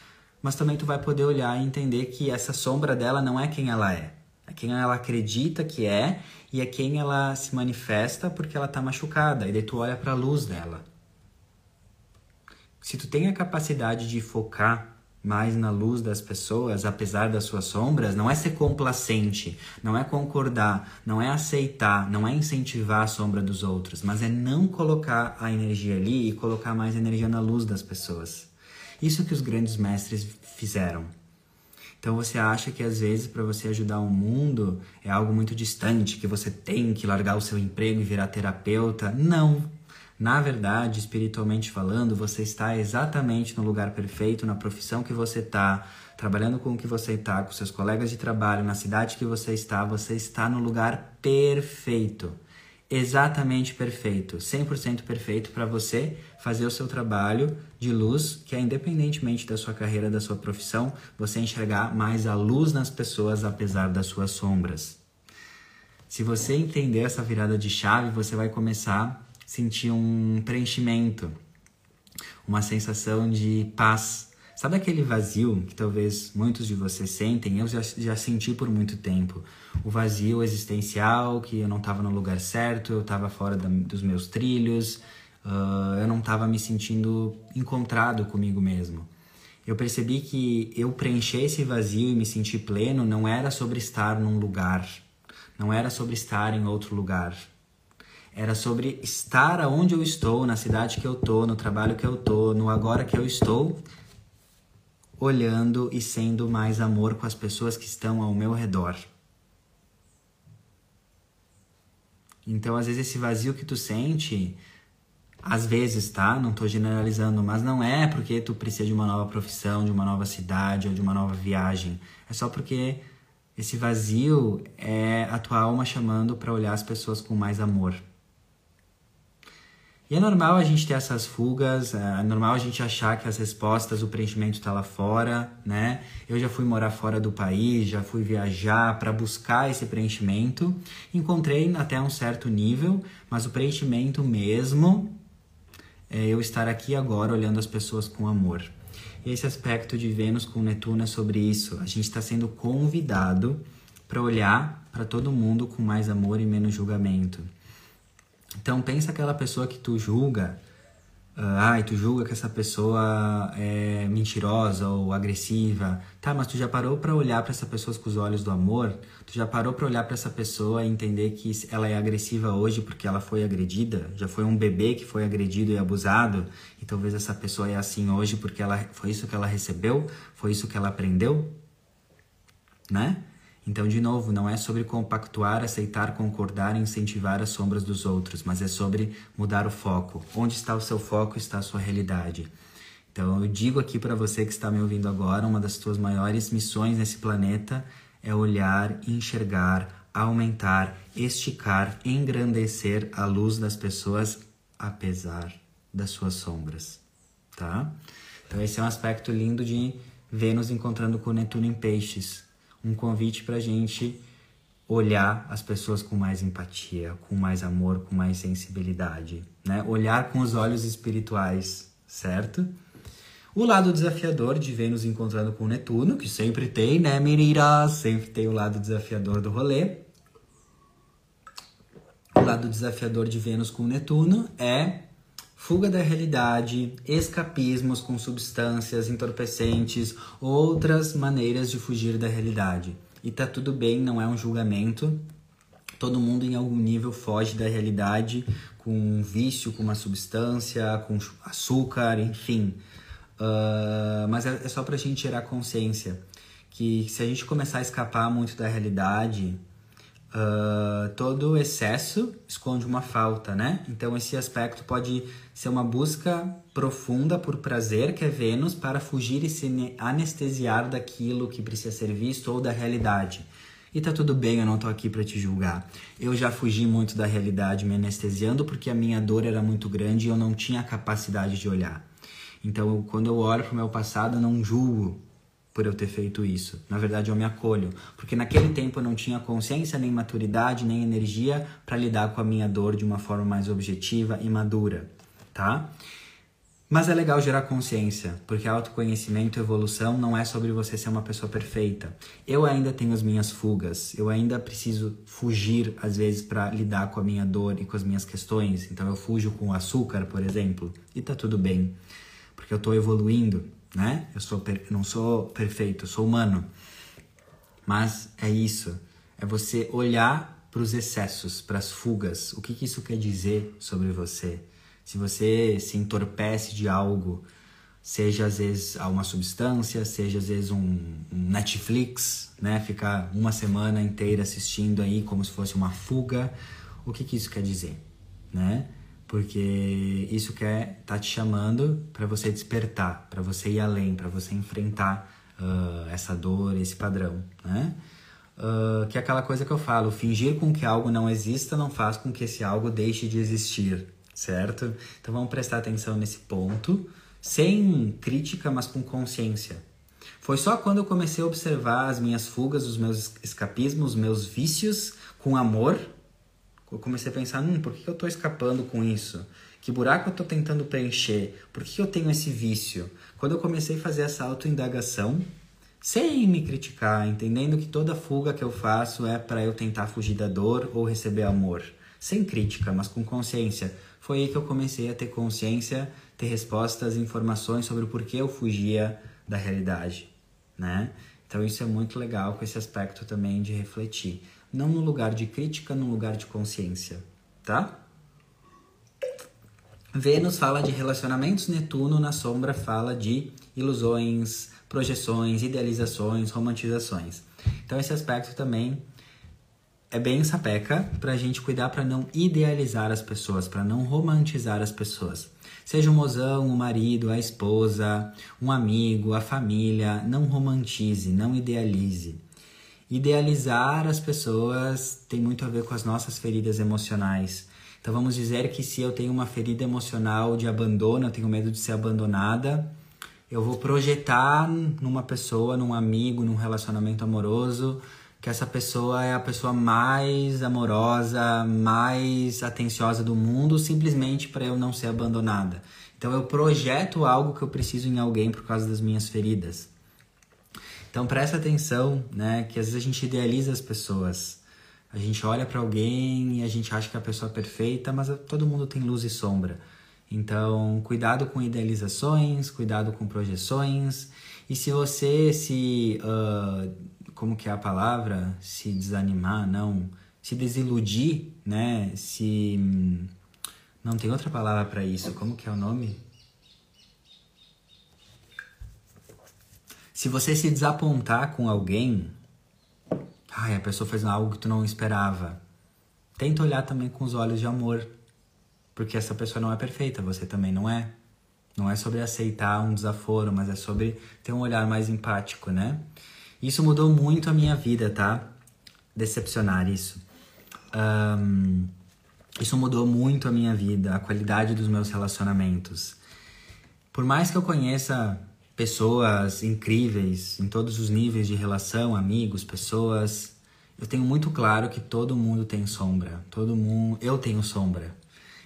Mas também tu vai poder olhar e entender que essa sombra dela não é quem ela é. É quem ela acredita que é e é quem ela se manifesta porque ela tá machucada. E daí tu olha para a luz dela. Se tu tem a capacidade de focar mais na luz das pessoas, apesar das suas sombras, não é ser complacente, não é concordar, não é aceitar, não é incentivar a sombra dos outros, mas é não colocar a energia ali e colocar mais energia na luz das pessoas. Isso que os grandes mestres fizeram. Então você acha que às vezes para você ajudar o mundo é algo muito distante, que você tem que largar o seu emprego e virar terapeuta? Não. Na verdade, espiritualmente falando, você está exatamente no lugar perfeito, na profissão que você está, trabalhando com o que você está, com seus colegas de trabalho, na cidade que você está, você está no lugar perfeito. Exatamente perfeito, 100% perfeito para você fazer o seu trabalho de luz, que é independentemente da sua carreira, da sua profissão, você enxergar mais a luz nas pessoas apesar das suas sombras. Se você entender essa virada de chave, você vai começar sentir um preenchimento, uma sensação de paz. Sabe aquele vazio que talvez muitos de vocês sentem? Eu já, já senti por muito tempo. O vazio existencial, que eu não estava no lugar certo, eu estava fora da, dos meus trilhos, uh, eu não estava me sentindo encontrado comigo mesmo. Eu percebi que eu preencher esse vazio e me sentir pleno não era sobre estar num lugar, não era sobre estar em outro lugar, era sobre estar aonde eu estou, na cidade que eu tô, no trabalho que eu tô, no agora que eu estou, olhando e sendo mais amor com as pessoas que estão ao meu redor. Então, às vezes esse vazio que tu sente, às vezes, tá? Não tô generalizando, mas não é porque tu precisa de uma nova profissão, de uma nova cidade ou de uma nova viagem. É só porque esse vazio é a tua alma chamando para olhar as pessoas com mais amor. E é normal a gente ter essas fugas, é normal a gente achar que as respostas, o preenchimento está lá fora, né? Eu já fui morar fora do país, já fui viajar para buscar esse preenchimento. Encontrei até um certo nível, mas o preenchimento mesmo é eu estar aqui agora olhando as pessoas com amor. E esse aspecto de Vênus com Netuno é sobre isso. A gente está sendo convidado para olhar para todo mundo com mais amor e menos julgamento. Então pensa aquela pessoa que tu julga, uh, ai, tu julga que essa pessoa é mentirosa ou agressiva. Tá, mas tu já parou para olhar para essa pessoa com os olhos do amor? Tu já parou para olhar para essa pessoa e entender que ela é agressiva hoje porque ela foi agredida? Já foi um bebê que foi agredido e abusado? E talvez essa pessoa é assim hoje porque ela foi isso que ela recebeu? Foi isso que ela aprendeu? Né? Então, de novo, não é sobre compactuar, aceitar, concordar incentivar as sombras dos outros, mas é sobre mudar o foco. Onde está o seu foco, está a sua realidade. Então, eu digo aqui para você que está me ouvindo agora, uma das suas maiores missões nesse planeta é olhar, enxergar, aumentar, esticar, engrandecer a luz das pessoas apesar das suas sombras, tá? Então esse é um aspecto lindo de Vênus encontrando com Netuno em Peixes, um convite para a gente olhar as pessoas com mais empatia, com mais amor, com mais sensibilidade, né? Olhar com os olhos espirituais, certo? O lado desafiador de Vênus encontrando com Netuno, que sempre tem, né, meninas? Sempre tem o lado desafiador do rolê. O lado desafiador de Vênus com Netuno é fuga da realidade, escapismos com substâncias entorpecentes, outras maneiras de fugir da realidade. E tá tudo bem, não é um julgamento. Todo mundo em algum nível foge da realidade com um vício, com uma substância, com açúcar, enfim. Uh, mas é, é só pra gente gerar consciência que se a gente começar a escapar muito da realidade, uh, todo excesso esconde uma falta, né? Então esse aspecto pode ser uma busca profunda por prazer, que é Vênus, para fugir e se anestesiar daquilo que precisa ser visto ou da realidade. E tá tudo bem, eu não tô aqui para te julgar. Eu já fugi muito da realidade me anestesiando porque a minha dor era muito grande e eu não tinha capacidade de olhar. Então, quando eu olho pro meu passado, eu não julgo por eu ter feito isso. Na verdade, eu me acolho, porque naquele tempo eu não tinha consciência, nem maturidade, nem energia para lidar com a minha dor de uma forma mais objetiva e madura, tá? Mas é legal gerar consciência, porque autoconhecimento e evolução não é sobre você ser uma pessoa perfeita. Eu ainda tenho as minhas fugas, eu ainda preciso fugir às vezes para lidar com a minha dor e com as minhas questões. Então eu fujo com açúcar, por exemplo, e tá tudo bem, porque eu estou evoluindo né? Eu sou não sou perfeito, eu sou humano. Mas é isso, é você olhar para os excessos, para as fugas. O que, que isso quer dizer sobre você? Se você se entorpece de algo, seja às vezes uma substância, seja às vezes um, Netflix, né? Ficar uma semana inteira assistindo aí como se fosse uma fuga. O que, que isso quer dizer, né? Porque isso quer tá te chamando para você despertar, para você ir além, para você enfrentar uh, essa dor, esse padrão, né? Uh, que é aquela coisa que eu falo, fingir com que algo não exista não faz com que esse algo deixe de existir, certo? Então vamos prestar atenção nesse ponto, sem crítica, mas com consciência. Foi só quando eu comecei a observar as minhas fugas, os meus escapismos, os meus vícios com amor, eu comecei a pensar, hum, por que eu estou escapando com isso? Que buraco eu estou tentando preencher? Por que eu tenho esse vício? Quando eu comecei a fazer essa autoindagação, sem me criticar, entendendo que toda fuga que eu faço é para eu tentar fugir da dor ou receber amor. Sem crítica, mas com consciência. Foi aí que eu comecei a ter consciência, ter respostas, informações sobre o porquê eu fugia da realidade, né? Então isso é muito legal com esse aspecto também de refletir, não no lugar de crítica, no lugar de consciência, tá? Vênus fala de relacionamentos, Netuno na sombra fala de ilusões, projeções, idealizações, romantizações. Então esse aspecto também é bem sapeca para a gente cuidar para não idealizar as pessoas, para não romantizar as pessoas. Seja o mozão, o marido, a esposa, um amigo, a família, não romantize, não idealize. Idealizar as pessoas tem muito a ver com as nossas feridas emocionais. Então vamos dizer que se eu tenho uma ferida emocional de abandono, eu tenho medo de ser abandonada, eu vou projetar numa pessoa, num amigo, num relacionamento amoroso, que essa pessoa é a pessoa mais amorosa, mais atenciosa do mundo, simplesmente para eu não ser abandonada. Então eu projeto algo que eu preciso em alguém por causa das minhas feridas. Então presta atenção, né, que às vezes a gente idealiza as pessoas. A gente olha para alguém e a gente acha que a pessoa é perfeita, mas todo mundo tem luz e sombra. Então, cuidado com idealizações, cuidado com projeções. E se você se. Uh, como que é a palavra? Se desanimar, não. Se desiludir, né? Se. Não tem outra palavra para isso. Como que é o nome? Se você se desapontar com alguém, ai, a pessoa fez algo que tu não esperava. Tenta olhar também com os olhos de amor porque essa pessoa não é perfeita, você também não é. Não é sobre aceitar um desaforo, mas é sobre ter um olhar mais empático, né? Isso mudou muito a minha vida, tá? Decepcionar isso. Um, isso mudou muito a minha vida, a qualidade dos meus relacionamentos. Por mais que eu conheça pessoas incríveis em todos os níveis de relação, amigos, pessoas, eu tenho muito claro que todo mundo tem sombra. Todo mundo, eu tenho sombra.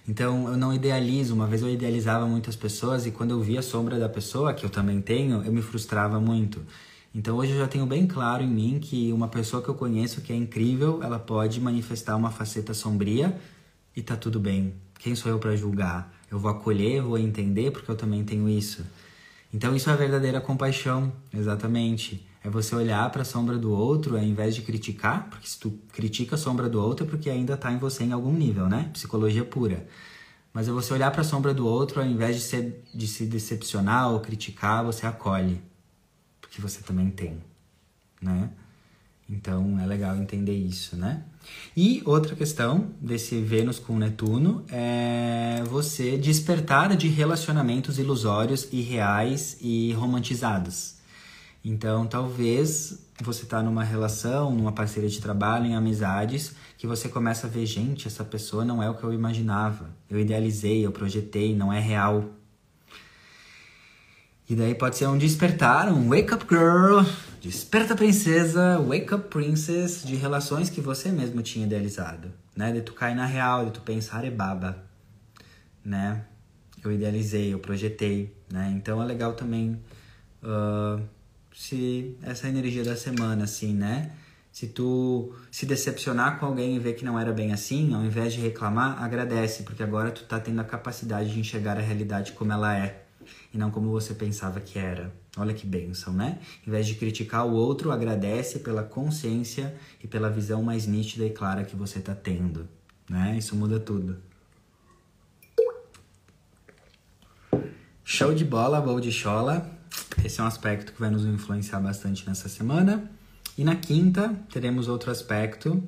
Então eu não idealizo. Uma vez eu idealizava muitas pessoas e quando eu via a sombra da pessoa, que eu também tenho, eu me frustrava muito. Então hoje eu já tenho bem claro em mim que uma pessoa que eu conheço que é incrível, ela pode manifestar uma faceta sombria e tá tudo bem. Quem sou eu para julgar? Eu vou acolher, vou entender porque eu também tenho isso. Então isso é verdadeira compaixão, exatamente. É você olhar para a sombra do outro ao invés de criticar, porque se tu critica a sombra do outro é porque ainda está em você em algum nível, né? Psicologia pura. Mas é você olhar para a sombra do outro ao invés de, ser, de se decepcionar ou criticar, você acolhe, porque você também tem, né? Então é legal entender isso, né? E outra questão desse Vênus com Netuno é você despertar de relacionamentos ilusórios, irreais e romantizados. Então, talvez você está numa relação, numa parceria de trabalho, em amizades, que você começa a ver, gente, essa pessoa não é o que eu imaginava. Eu idealizei, eu projetei, não é real. E daí pode ser um despertar, um wake up girl, desperta princesa, wake up princess, de relações que você mesmo tinha idealizado, né? De tu cair na real, de tu pensar, é baba, né? Eu idealizei, eu projetei, né? Então é legal também uh, se essa energia da semana, assim, né? Se tu se decepcionar com alguém e ver que não era bem assim, ao invés de reclamar, agradece, porque agora tu tá tendo a capacidade de enxergar a realidade como ela é e não como você pensava que era. Olha que bênção, né? Em vez de criticar o outro, agradece pela consciência e pela visão mais nítida e clara que você tá tendo, né? Isso muda tudo. Show de bola, bowl de chola. Esse é um aspecto que vai nos influenciar bastante nessa semana. E na quinta, teremos outro aspecto,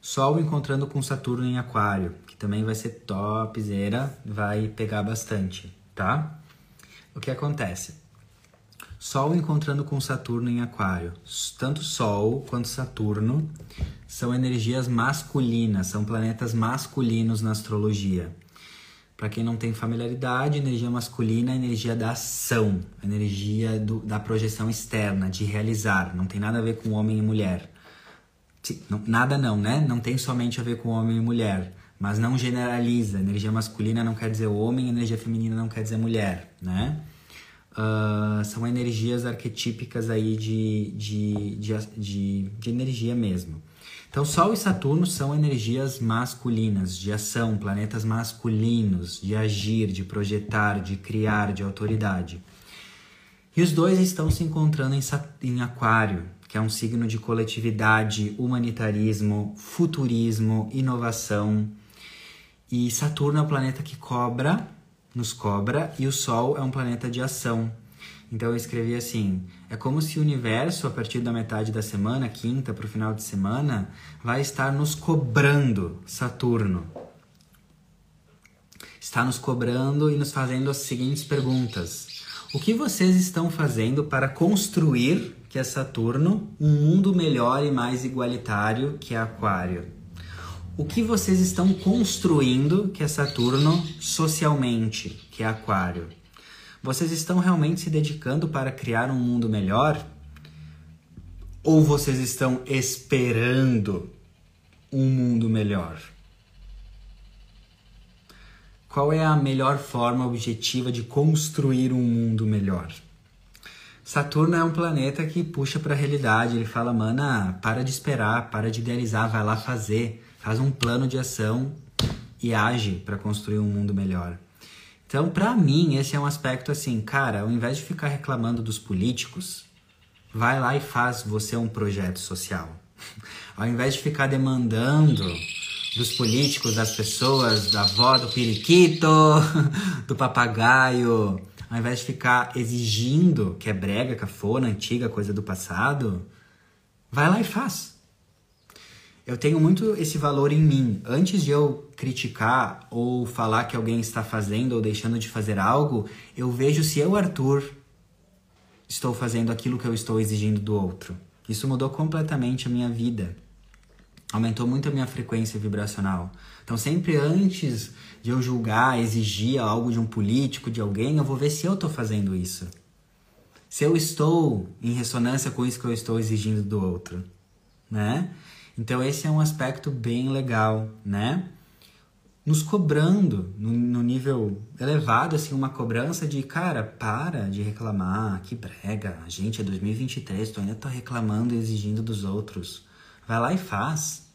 Sol encontrando com Saturno em Aquário, que que também vai ser topzera, vai pegar bastante, tá? O que acontece? Sol encontrando com Saturno em Aquário. Tanto Sol quanto Saturno são energias masculinas, são planetas masculinos na astrologia. Para quem não tem familiaridade, energia masculina é energia da ação, energia do, da projeção externa, de realizar. Não tem nada a ver com homem e mulher. Nada não, né? Não tem somente a ver com homem e mulher, mas não generaliza. Energia masculina não quer dizer homem, energia feminina não quer dizer mulher, né? Uh, são energias arquetípicas aí de, de, de, de, de energia mesmo. Então, Sol e Saturno são energias masculinas, de ação, planetas masculinos, de agir, de projetar, de criar, de autoridade. E os dois estão se encontrando em, em Aquário, que é um signo de coletividade, humanitarismo, futurismo, inovação. E Saturno é o planeta que cobra, nos cobra, e o Sol é um planeta de ação. Então eu escrevi assim: é como se o universo, a partir da metade da semana, quinta para o final de semana, vai estar nos cobrando Saturno. Está nos cobrando e nos fazendo as seguintes perguntas: O que vocês estão fazendo para construir, que é Saturno, um mundo melhor e mais igualitário, que é Aquário? O que vocês estão construindo, que é Saturno, socialmente, que é Aquário? Vocês estão realmente se dedicando para criar um mundo melhor? Ou vocês estão esperando um mundo melhor? Qual é a melhor forma objetiva de construir um mundo melhor? Saturno é um planeta que puxa para a realidade. Ele fala, mana, para de esperar, para de idealizar, vai lá fazer, faz um plano de ação e age para construir um mundo melhor. Então, para mim, esse é um aspecto assim, cara, ao invés de ficar reclamando dos políticos, vai lá e faz você um projeto social. Ao invés de ficar demandando dos políticos, das pessoas, da avó, do periquito, do papagaio, ao invés de ficar exigindo, que é brega, cafona, antiga, coisa do passado, vai lá e faz eu tenho muito esse valor em mim. Antes de eu criticar ou falar que alguém está fazendo ou deixando de fazer algo, eu vejo se eu, Arthur, estou fazendo aquilo que eu estou exigindo do outro. Isso mudou completamente a minha vida. Aumentou muito a minha frequência vibracional. Então, sempre antes de eu julgar, exigir algo de um político, de alguém, eu vou ver se eu estou fazendo isso. Se eu estou em ressonância com isso que eu estou exigindo do outro, né? Então esse é um aspecto bem legal, né? Nos cobrando no, no nível elevado, assim, uma cobrança de, cara, para de reclamar, que brega, gente é 2023, tu ainda tá reclamando e exigindo dos outros. Vai lá e faz,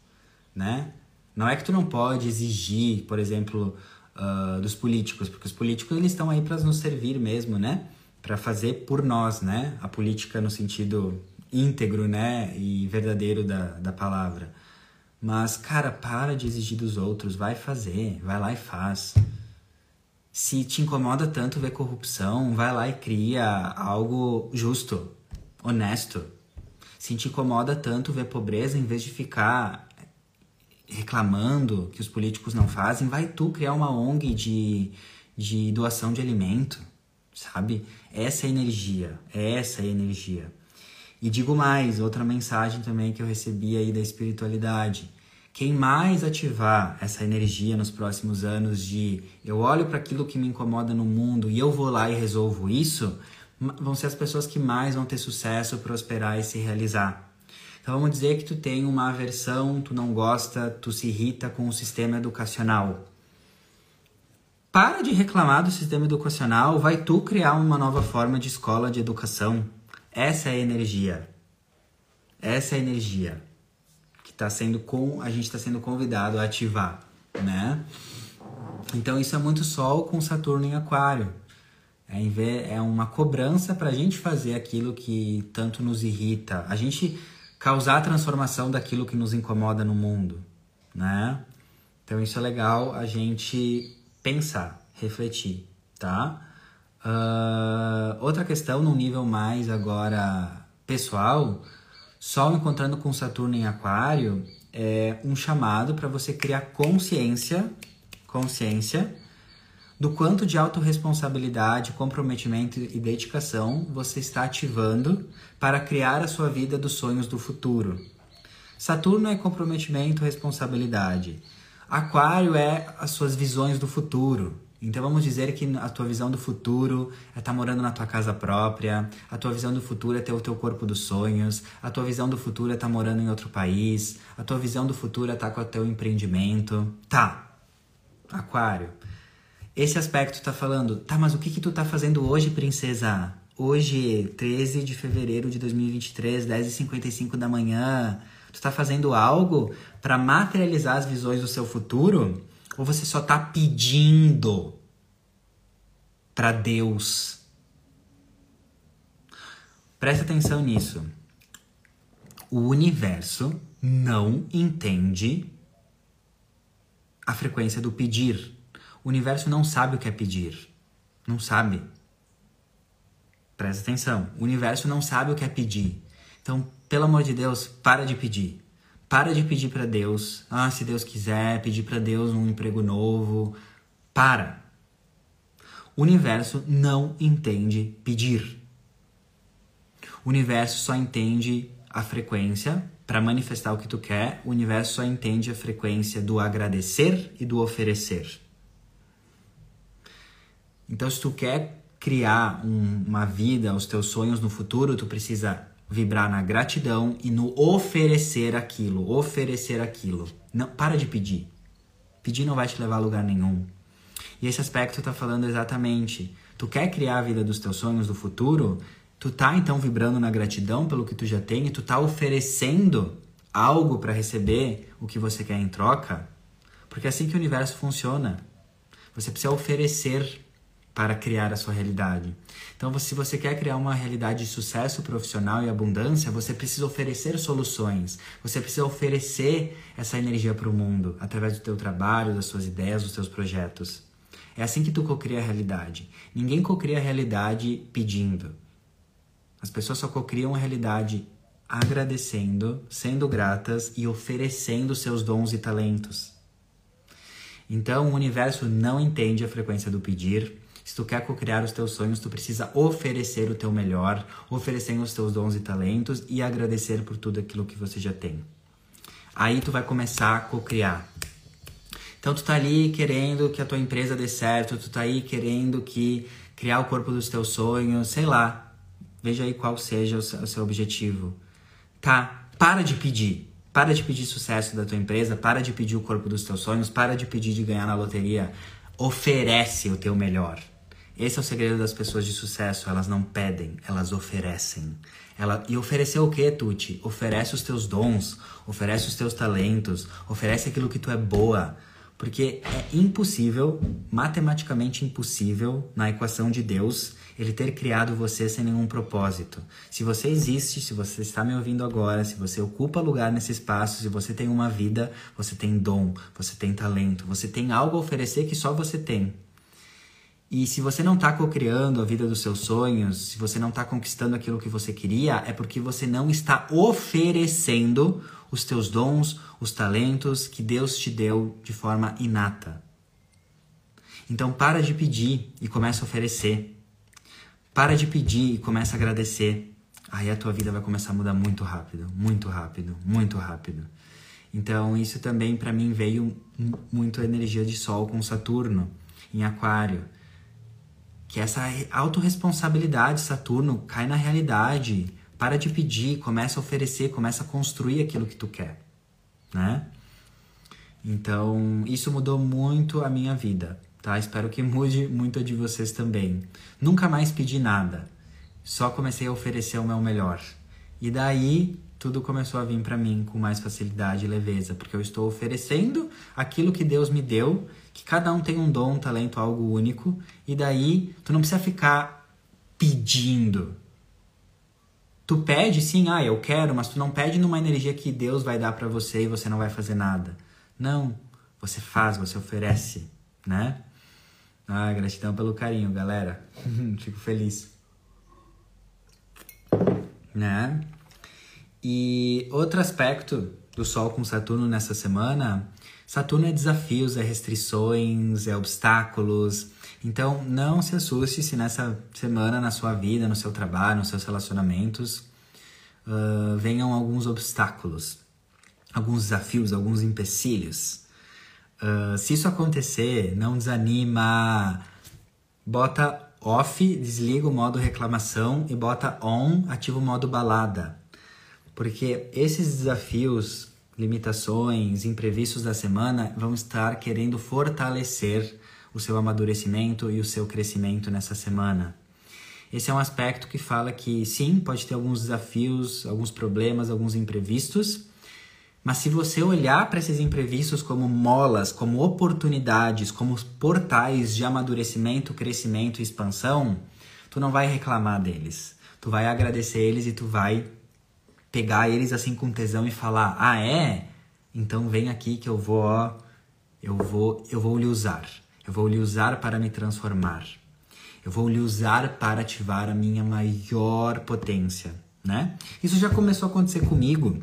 né? Não é que tu não pode exigir, por exemplo, uh, dos políticos, porque os políticos eles estão aí para nos servir mesmo, né? Para fazer por nós, né? A política no sentido íntegro, né, e verdadeiro da, da palavra. Mas, cara, para de exigir dos outros, vai fazer, vai lá e faz. Se te incomoda tanto ver corrupção, vai lá e cria algo justo, honesto. Se te incomoda tanto ver pobreza, em vez de ficar reclamando que os políticos não fazem, vai tu criar uma ONG de, de doação de alimento, sabe? Essa é a energia, essa é a energia. E digo mais, outra mensagem também que eu recebi aí da espiritualidade. Quem mais ativar essa energia nos próximos anos de eu olho para aquilo que me incomoda no mundo e eu vou lá e resolvo isso, vão ser as pessoas que mais vão ter sucesso, prosperar e se realizar. Então vamos dizer que tu tem uma aversão, tu não gosta, tu se irrita com o sistema educacional. Para de reclamar do sistema educacional, vai tu criar uma nova forma de escola de educação. Essa é a energia. Essa é a energia que está sendo com a gente está sendo convidado a ativar, né? Então isso é muito Sol com Saturno em Aquário. É, é uma cobrança para a gente fazer aquilo que tanto nos irrita, a gente causar a transformação daquilo que nos incomoda no mundo, né? Então isso é legal a gente pensar, refletir, tá? Uh, outra questão, num nível mais agora pessoal, Sol encontrando com Saturno em Aquário é um chamado para você criar consciência consciência do quanto de autorresponsabilidade, comprometimento e dedicação você está ativando para criar a sua vida dos sonhos do futuro. Saturno é comprometimento, responsabilidade. Aquário é as suas visões do futuro. Então vamos dizer que a tua visão do futuro é estar tá morando na tua casa própria, a tua visão do futuro é ter o teu corpo dos sonhos, a tua visão do futuro é estar tá morando em outro país, a tua visão do futuro é estar tá com o teu empreendimento. Tá. Aquário. Esse aspecto tá falando, tá, mas o que que tu tá fazendo hoje, princesa? Hoje, 13 de fevereiro de 2023, 10h55 da manhã. Tu tá fazendo algo para materializar as visões do seu futuro? Ou você só tá pedindo para Deus? Presta atenção nisso. O universo não entende a frequência do pedir. O universo não sabe o que é pedir. Não sabe. Presta atenção. O universo não sabe o que é pedir. Então, pelo amor de Deus, para de pedir. Para de pedir para Deus. Ah, se Deus quiser, pedir para Deus um emprego novo. Para. O universo não entende pedir. O universo só entende a frequência para manifestar o que tu quer. O universo só entende a frequência do agradecer e do oferecer. Então, se tu quer criar um, uma vida, os teus sonhos no futuro, tu precisa vibrar na gratidão e no oferecer aquilo, oferecer aquilo. Não, para de pedir. Pedir não vai te levar a lugar nenhum. E esse aspecto tá falando exatamente. Tu quer criar a vida dos teus sonhos do futuro? Tu tá então vibrando na gratidão pelo que tu já tem e tu tá oferecendo algo para receber o que você quer em troca? Porque é assim que o universo funciona. Você precisa oferecer para criar a sua realidade. Então, se você quer criar uma realidade de sucesso profissional e abundância, você precisa oferecer soluções. Você precisa oferecer essa energia para o mundo através do teu trabalho, das suas ideias, dos teus projetos. É assim que tu cocria a realidade. Ninguém cocria a realidade pedindo. As pessoas só cocriam a realidade agradecendo, sendo gratas e oferecendo seus dons e talentos. Então, o universo não entende a frequência do pedir, se tu quer co-criar os teus sonhos, tu precisa oferecer o teu melhor, oferecer os teus dons e talentos e agradecer por tudo aquilo que você já tem. Aí tu vai começar a co-criar. Então tu tá ali querendo que a tua empresa dê certo, tu tá aí querendo que criar o corpo dos teus sonhos, sei lá. Veja aí qual seja o seu objetivo. Tá, para de pedir. Para de pedir sucesso da tua empresa, para de pedir o corpo dos teus sonhos, para de pedir de ganhar na loteria. Oferece o teu melhor. Esse é o segredo das pessoas de sucesso. Elas não pedem, elas oferecem. Ela... E oferecer o que, Tuti? Oferece os teus dons, oferece os teus talentos, oferece aquilo que tu é boa. Porque é impossível, matematicamente impossível, na equação de Deus, ele ter criado você sem nenhum propósito. Se você existe, se você está me ouvindo agora, se você ocupa lugar nesse espaço, se você tem uma vida, você tem dom, você tem talento, você tem algo a oferecer que só você tem. E se você não está co-criando a vida dos seus sonhos, se você não está conquistando aquilo que você queria, é porque você não está oferecendo os teus dons, os talentos que Deus te deu de forma inata. Então para de pedir e começa a oferecer. Para de pedir e começa a agradecer. Aí a tua vida vai começar a mudar muito rápido, muito rápido, muito rápido. Então isso também para mim veio muito a energia de Sol com Saturno em Aquário que essa autorresponsabilidade, Saturno, cai na realidade. Para de pedir, começa a oferecer, começa a construir aquilo que tu quer, né? Então, isso mudou muito a minha vida, tá? Espero que mude muito a de vocês também. Nunca mais pedi nada. Só comecei a oferecer o meu melhor. E daí tudo começou a vir para mim com mais facilidade e leveza, porque eu estou oferecendo aquilo que Deus me deu, que cada um tem um dom, um talento, algo único, e daí tu não precisa ficar pedindo. Tu pede sim, ah, eu quero, mas tu não pede numa energia que Deus vai dar para você e você não vai fazer nada. Não, você faz, você oferece, né? Ah, gratidão pelo carinho, galera. Fico feliz. Né? E outro aspecto do Sol com Saturno nessa semana Saturno é desafios, é restrições, é obstáculos. Então, não se assuste se nessa semana, na sua vida, no seu trabalho, nos seus relacionamentos, uh, venham alguns obstáculos, alguns desafios, alguns empecilhos. Uh, se isso acontecer, não desanima, bota off, desliga o modo reclamação e bota on, ativa o modo balada. Porque esses desafios, limitações, imprevistos da semana vão estar querendo fortalecer o seu amadurecimento e o seu crescimento nessa semana. Esse é um aspecto que fala que sim, pode ter alguns desafios, alguns problemas, alguns imprevistos, mas se você olhar para esses imprevistos como molas, como oportunidades, como portais de amadurecimento, crescimento e expansão, tu não vai reclamar deles. Tu vai agradecer eles e tu vai pegar eles assim com tesão e falar: "Ah, é? Então vem aqui que eu vou, ó, eu vou, eu vou lhe usar. Eu vou lhe usar para me transformar. Eu vou lhe usar para ativar a minha maior potência, né? Isso já começou a acontecer comigo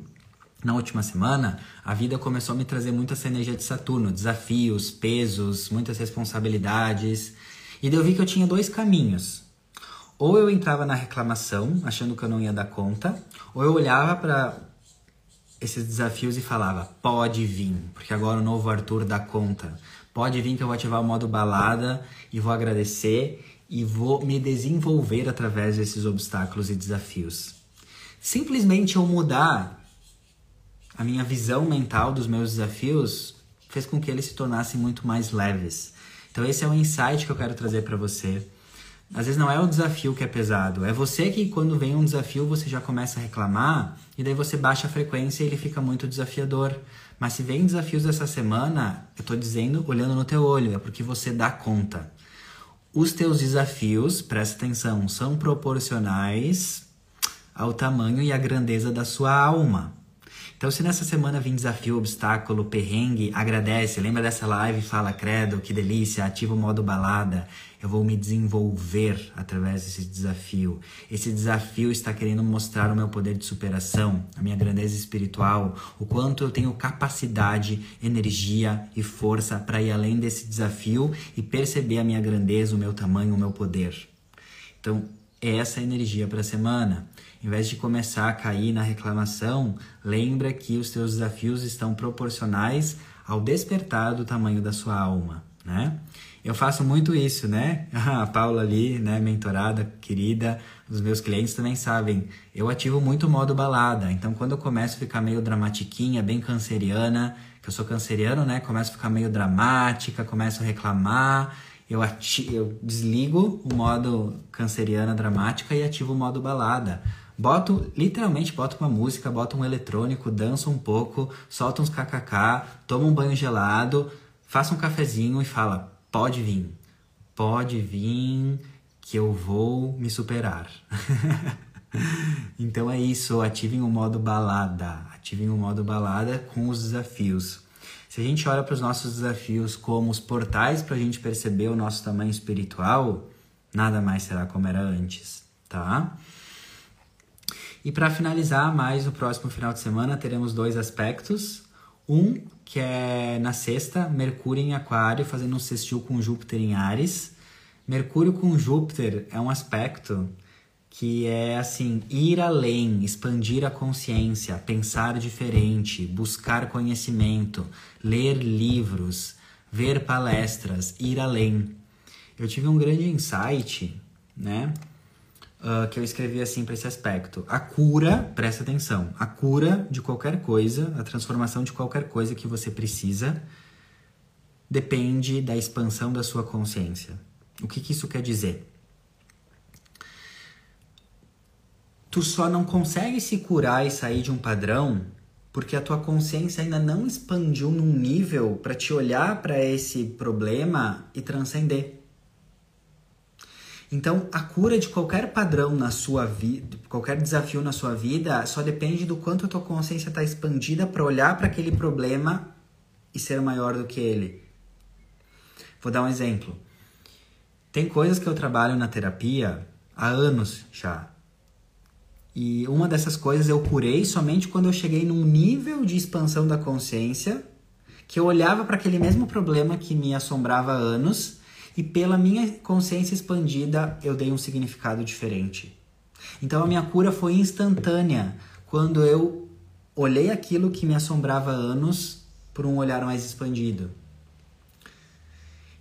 na última semana, a vida começou a me trazer muito essa energia de Saturno, desafios, pesos, muitas responsabilidades. E daí eu vi que eu tinha dois caminhos. Ou eu entrava na reclamação, achando que eu não ia dar conta, ou eu olhava para esses desafios e falava: pode vir, porque agora o novo Arthur dá conta. Pode vir que eu vou ativar o modo balada e vou agradecer e vou me desenvolver através desses obstáculos e desafios. Simplesmente eu mudar a minha visão mental dos meus desafios fez com que eles se tornassem muito mais leves. Então esse é o insight que eu quero trazer para você. Às vezes não é o desafio que é pesado, é você que quando vem um desafio você já começa a reclamar e daí você baixa a frequência e ele fica muito desafiador. Mas se vem desafios essa semana, eu tô dizendo olhando no teu olho, é porque você dá conta. Os teus desafios, presta atenção, são proporcionais ao tamanho e à grandeza da sua alma. Então, se nessa semana vir desafio, obstáculo, perrengue, agradece, lembra dessa live, fala credo, que delícia, ativa o modo balada. Eu vou me desenvolver através desse desafio. Esse desafio está querendo mostrar o meu poder de superação, a minha grandeza espiritual, o quanto eu tenho capacidade, energia e força para ir além desse desafio e perceber a minha grandeza, o meu tamanho, o meu poder. Então, é essa energia para a semana. Em vez de começar a cair na reclamação, lembra que os teus desafios estão proporcionais ao despertar do tamanho da sua alma, né? Eu faço muito isso, né? A Paula ali, né, mentorada, querida, os meus clientes também sabem. Eu ativo muito o modo balada. Então, quando eu começo a ficar meio dramatiquinha, bem canceriana, que eu sou canceriano, né? Começo a ficar meio dramática, começo a reclamar, eu, eu desligo o modo canceriana dramática e ativo o modo balada. Boto, literalmente, boto uma música, boto um eletrônico, danço um pouco, solto uns kkk, tomo um banho gelado, faço um cafezinho e fala: pode vir, pode vir que eu vou me superar. então é isso, ativem o modo balada, ativem o modo balada com os desafios. Se a gente olha para os nossos desafios como os portais para a gente perceber o nosso tamanho espiritual, nada mais será como era antes, tá? E para finalizar, mais no próximo final de semana teremos dois aspectos. Um que é na sexta, Mercúrio em Aquário fazendo um sextil com Júpiter em Ares. Mercúrio com Júpiter é um aspecto que é assim, ir além, expandir a consciência, pensar diferente, buscar conhecimento, ler livros, ver palestras, ir além. Eu tive um grande insight, né? Uh, que eu escrevi assim para esse aspecto. A cura, presta atenção, a cura de qualquer coisa, a transformação de qualquer coisa que você precisa, depende da expansão da sua consciência. O que, que isso quer dizer? Tu só não consegue se curar e sair de um padrão porque a tua consciência ainda não expandiu num nível para te olhar para esse problema e transcender. Então, a cura de qualquer padrão na sua vida, qualquer desafio na sua vida, só depende do quanto a tua consciência está expandida para olhar para aquele problema e ser maior do que ele. Vou dar um exemplo. Tem coisas que eu trabalho na terapia há anos já. E uma dessas coisas eu curei somente quando eu cheguei num nível de expansão da consciência que eu olhava para aquele mesmo problema que me assombrava há anos e pela minha consciência expandida eu dei um significado diferente. Então a minha cura foi instantânea quando eu olhei aquilo que me assombrava há anos por um olhar mais expandido.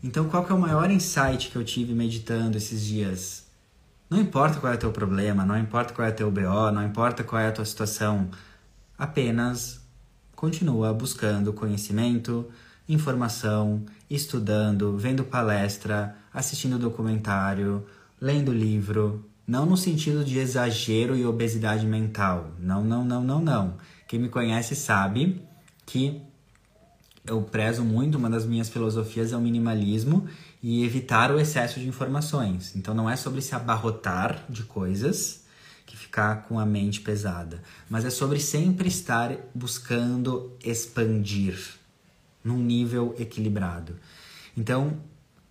Então, qual que é o maior insight que eu tive meditando esses dias? Não importa qual é o teu problema, não importa qual é o teu BO, não importa qual é a tua situação, apenas continua buscando conhecimento, informação, estudando, vendo palestra, assistindo documentário, lendo livro, não no sentido de exagero e obesidade mental. Não, não, não, não, não. Quem me conhece sabe que eu prezo muito, uma das minhas filosofias é o minimalismo e evitar o excesso de informações. Então não é sobre se abarrotar de coisas que ficar com a mente pesada, mas é sobre sempre estar buscando expandir num nível equilibrado. Então,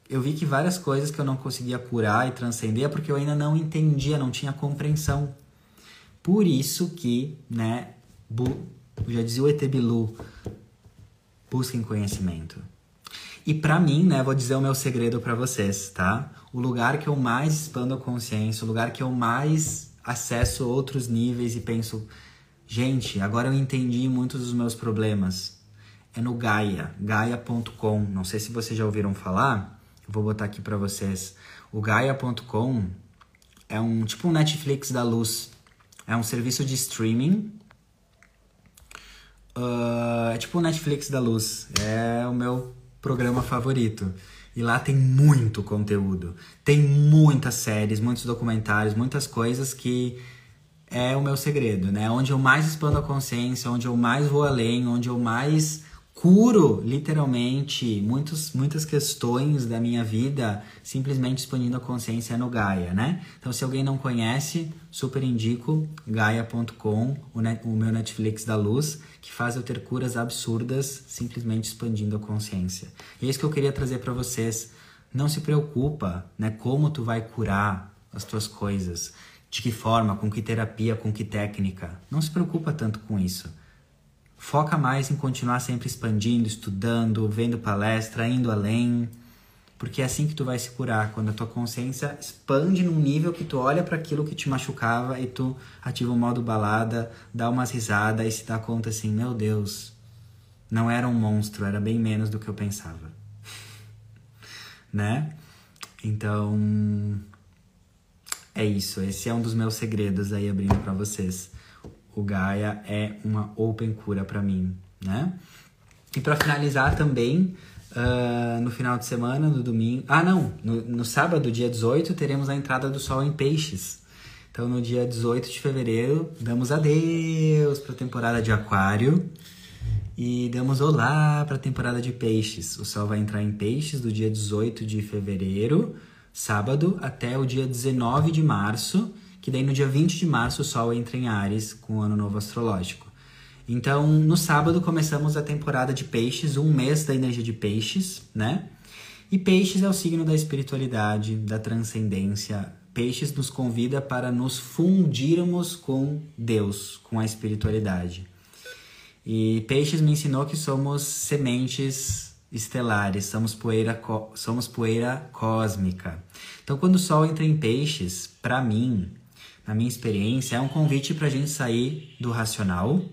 eu vi que várias coisas que eu não conseguia curar e transcender é porque eu ainda não entendia, não tinha compreensão. Por isso que, né, bu, já dizia o Etebilu, busquem conhecimento. E para mim, né, vou dizer o meu segredo para vocês, tá? O lugar que eu mais expando a consciência, o lugar que eu mais acesso outros níveis e penso, gente, agora eu entendi muitos dos meus problemas. É no Gaia, gaia.com. Não sei se vocês já ouviram falar, eu vou botar aqui para vocês. O gaia.com é um tipo um Netflix da luz. É um serviço de streaming Uh, é tipo o Netflix da luz. É o meu programa favorito. E lá tem muito conteúdo. Tem muitas séries, muitos documentários, muitas coisas que é o meu segredo, né? Onde eu mais expando a consciência, onde eu mais vou além, onde eu mais curo literalmente muitos, muitas questões da minha vida simplesmente expandindo a consciência no Gaia, né? Então, se alguém não conhece, super indico gaia.com, o, o meu Netflix da luz, que faz eu ter curas absurdas simplesmente expandindo a consciência. E é isso que eu queria trazer para vocês. Não se preocupa, né? Como tu vai curar as tuas coisas, de que forma, com que terapia, com que técnica. Não se preocupa tanto com isso Foca mais em continuar sempre expandindo, estudando, vendo palestra, indo além, porque é assim que tu vai se curar, quando a tua consciência expande num nível que tu olha para aquilo que te machucava e tu ativa o modo balada, dá umas risadas e se dá conta assim, meu Deus, não era um monstro, era bem menos do que eu pensava. né? Então, é isso, esse é um dos meus segredos aí abrindo para vocês o Gaia é uma open cura para mim, né? E para finalizar também, uh, no final de semana, no domingo... Ah, não! No, no sábado, dia 18, teremos a entrada do Sol em Peixes. Então, no dia 18 de fevereiro, damos adeus para a temporada de Aquário e damos olá para a temporada de Peixes. O Sol vai entrar em Peixes do dia 18 de fevereiro, sábado, até o dia 19 de março que daí no dia 20 de março o Sol entra em Ares com o Ano Novo Astrológico. Então, no sábado começamos a temporada de Peixes, um mês da energia de Peixes, né? E Peixes é o signo da espiritualidade, da transcendência. Peixes nos convida para nos fundirmos com Deus, com a espiritualidade. E Peixes me ensinou que somos sementes estelares, somos poeira, somos poeira cósmica. Então, quando o Sol entra em Peixes, para mim, na minha experiência, é um convite para a gente sair do racional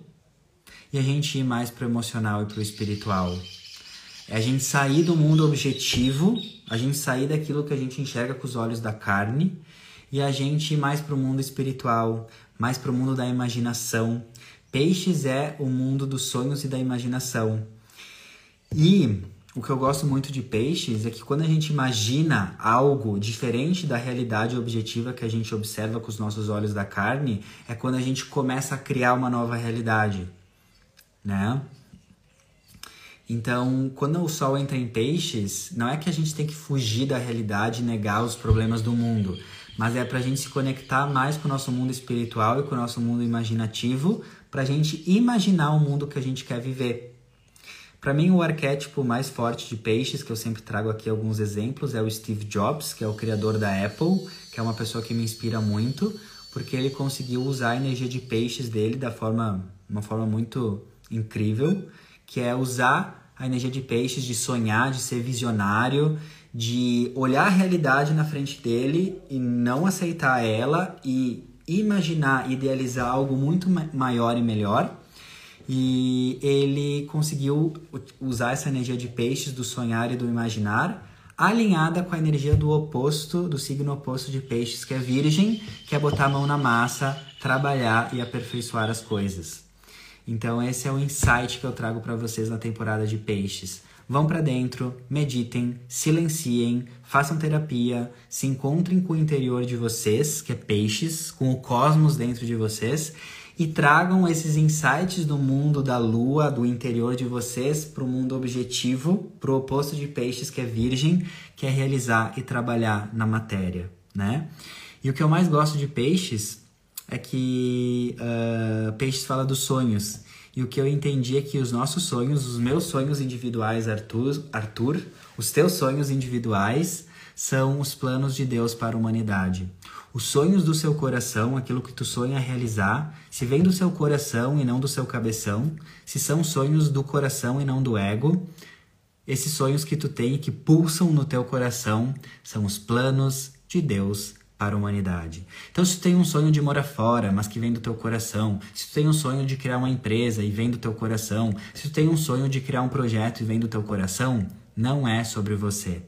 e a gente ir mais para o emocional e para o espiritual. É a gente sair do mundo objetivo, a gente sair daquilo que a gente enxerga com os olhos da carne e a gente ir mais para o mundo espiritual, mais para o mundo da imaginação. Peixes é o mundo dos sonhos e da imaginação. E o que eu gosto muito de peixes é que quando a gente imagina algo diferente da realidade objetiva que a gente observa com os nossos olhos da carne, é quando a gente começa a criar uma nova realidade, né? Então, quando o sol entra em peixes, não é que a gente tem que fugir da realidade e negar os problemas do mundo, mas é para a gente se conectar mais com o nosso mundo espiritual e com o nosso mundo imaginativo, para a gente imaginar o mundo que a gente quer viver. Para mim, o arquétipo mais forte de peixes, que eu sempre trago aqui alguns exemplos, é o Steve Jobs, que é o criador da Apple, que é uma pessoa que me inspira muito, porque ele conseguiu usar a energia de peixes dele da forma, uma forma muito incrível, que é usar a energia de peixes de sonhar, de ser visionário, de olhar a realidade na frente dele e não aceitar ela e imaginar, idealizar algo muito maior e melhor. E ele conseguiu usar essa energia de peixes do sonhar e do imaginar, alinhada com a energia do oposto, do signo oposto de peixes, que é virgem, que é botar a mão na massa, trabalhar e aperfeiçoar as coisas. Então esse é o insight que eu trago para vocês na temporada de peixes. Vão para dentro, meditem, silenciem, façam terapia, se encontrem com o interior de vocês, que é peixes, com o cosmos dentro de vocês e tragam esses insights do mundo da lua, do interior de vocês, para o mundo objetivo, para o oposto de peixes, que é virgem, que é realizar e trabalhar na matéria, né? E o que eu mais gosto de peixes é que uh, peixes fala dos sonhos. E o que eu entendi é que os nossos sonhos, os meus sonhos individuais, Arthur, Arthur, os teus sonhos individuais são os planos de Deus para a humanidade. Os sonhos do seu coração, aquilo que tu sonha realizar, se vem do seu coração e não do seu cabeção, se são sonhos do coração e não do ego, esses sonhos que tu tem e que pulsam no teu coração são os planos de Deus para a humanidade. Então, se tu tem um sonho de morar fora, mas que vem do teu coração, se tu tem um sonho de criar uma empresa e vem do teu coração, se tu tem um sonho de criar um projeto e vem do teu coração, não é sobre você.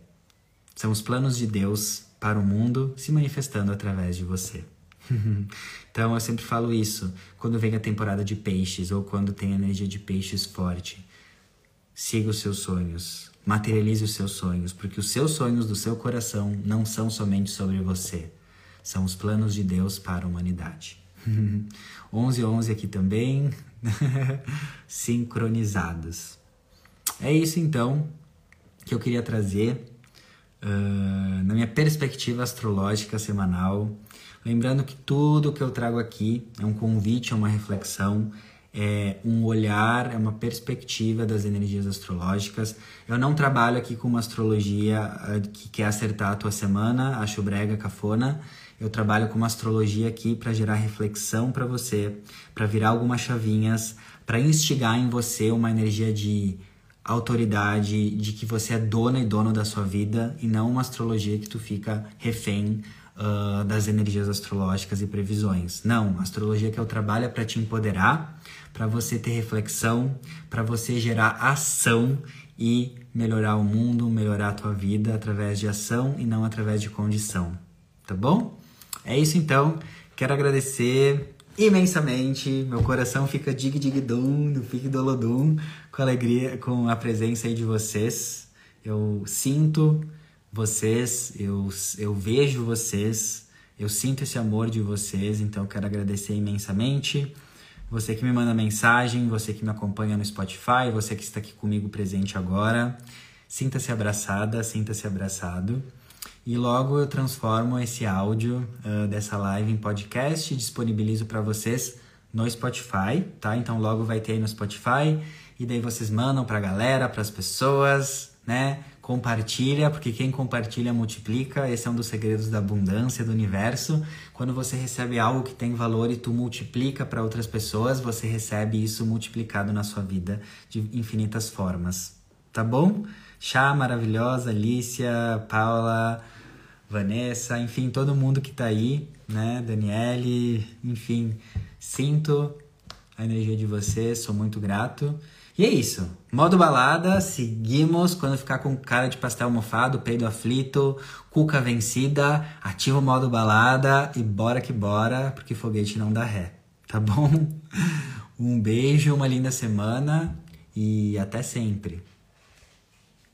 São os planos de Deus para o mundo se manifestando através de você. então eu sempre falo isso quando vem a temporada de peixes ou quando tem energia de peixes forte. Siga os seus sonhos, materialize os seus sonhos, porque os seus sonhos do seu coração não são somente sobre você, são os planos de Deus para a humanidade. 11 11 aqui também, sincronizados. É isso então que eu queria trazer uh, na minha perspectiva astrológica semanal. Lembrando que tudo que eu trago aqui é um convite, é uma reflexão, é um olhar, é uma perspectiva das energias astrológicas. Eu não trabalho aqui com uma astrologia que quer acertar a tua semana, acho brega, cafona. Eu trabalho com uma astrologia aqui para gerar reflexão para você, para virar algumas chavinhas, para instigar em você uma energia de autoridade, de que você é dona e dono da sua vida e não uma astrologia que tu fica refém uh, das energias astrológicas e previsões. Não, a astrologia que eu trabalho é para te empoderar, para você ter reflexão, para você gerar ação e melhorar o mundo, melhorar a tua vida através de ação e não através de condição. Tá bom? É isso então. Quero agradecer imensamente. Meu coração fica dig dig dum, fique dolodum com alegria, com a presença aí de vocês. Eu sinto vocês, eu, eu vejo vocês, eu sinto esse amor de vocês, então eu quero agradecer imensamente. Você que me manda mensagem, você que me acompanha no Spotify, você que está aqui comigo presente agora, sinta-se abraçada, sinta-se abraçado. E logo eu transformo esse áudio uh, dessa live em podcast e disponibilizo para vocês no Spotify, tá? Então logo vai ter aí no Spotify e daí vocês mandam para a galera, para as pessoas, né? Compartilha, porque quem compartilha multiplica. Esse é um dos segredos da abundância do universo. Quando você recebe algo que tem valor e tu multiplica para outras pessoas, você recebe isso multiplicado na sua vida de infinitas formas. Tá bom? Chá maravilhosa, Alicia, Paula, Vanessa, enfim, todo mundo que tá aí, né? Daniele, enfim, sinto a energia de vocês, sou muito grato. E é isso. Modo balada, seguimos. Quando ficar com cara de pastel mofado, peido aflito, cuca vencida, ativa o modo balada e bora que bora, porque foguete não dá ré. Tá bom? Um beijo, uma linda semana e até sempre.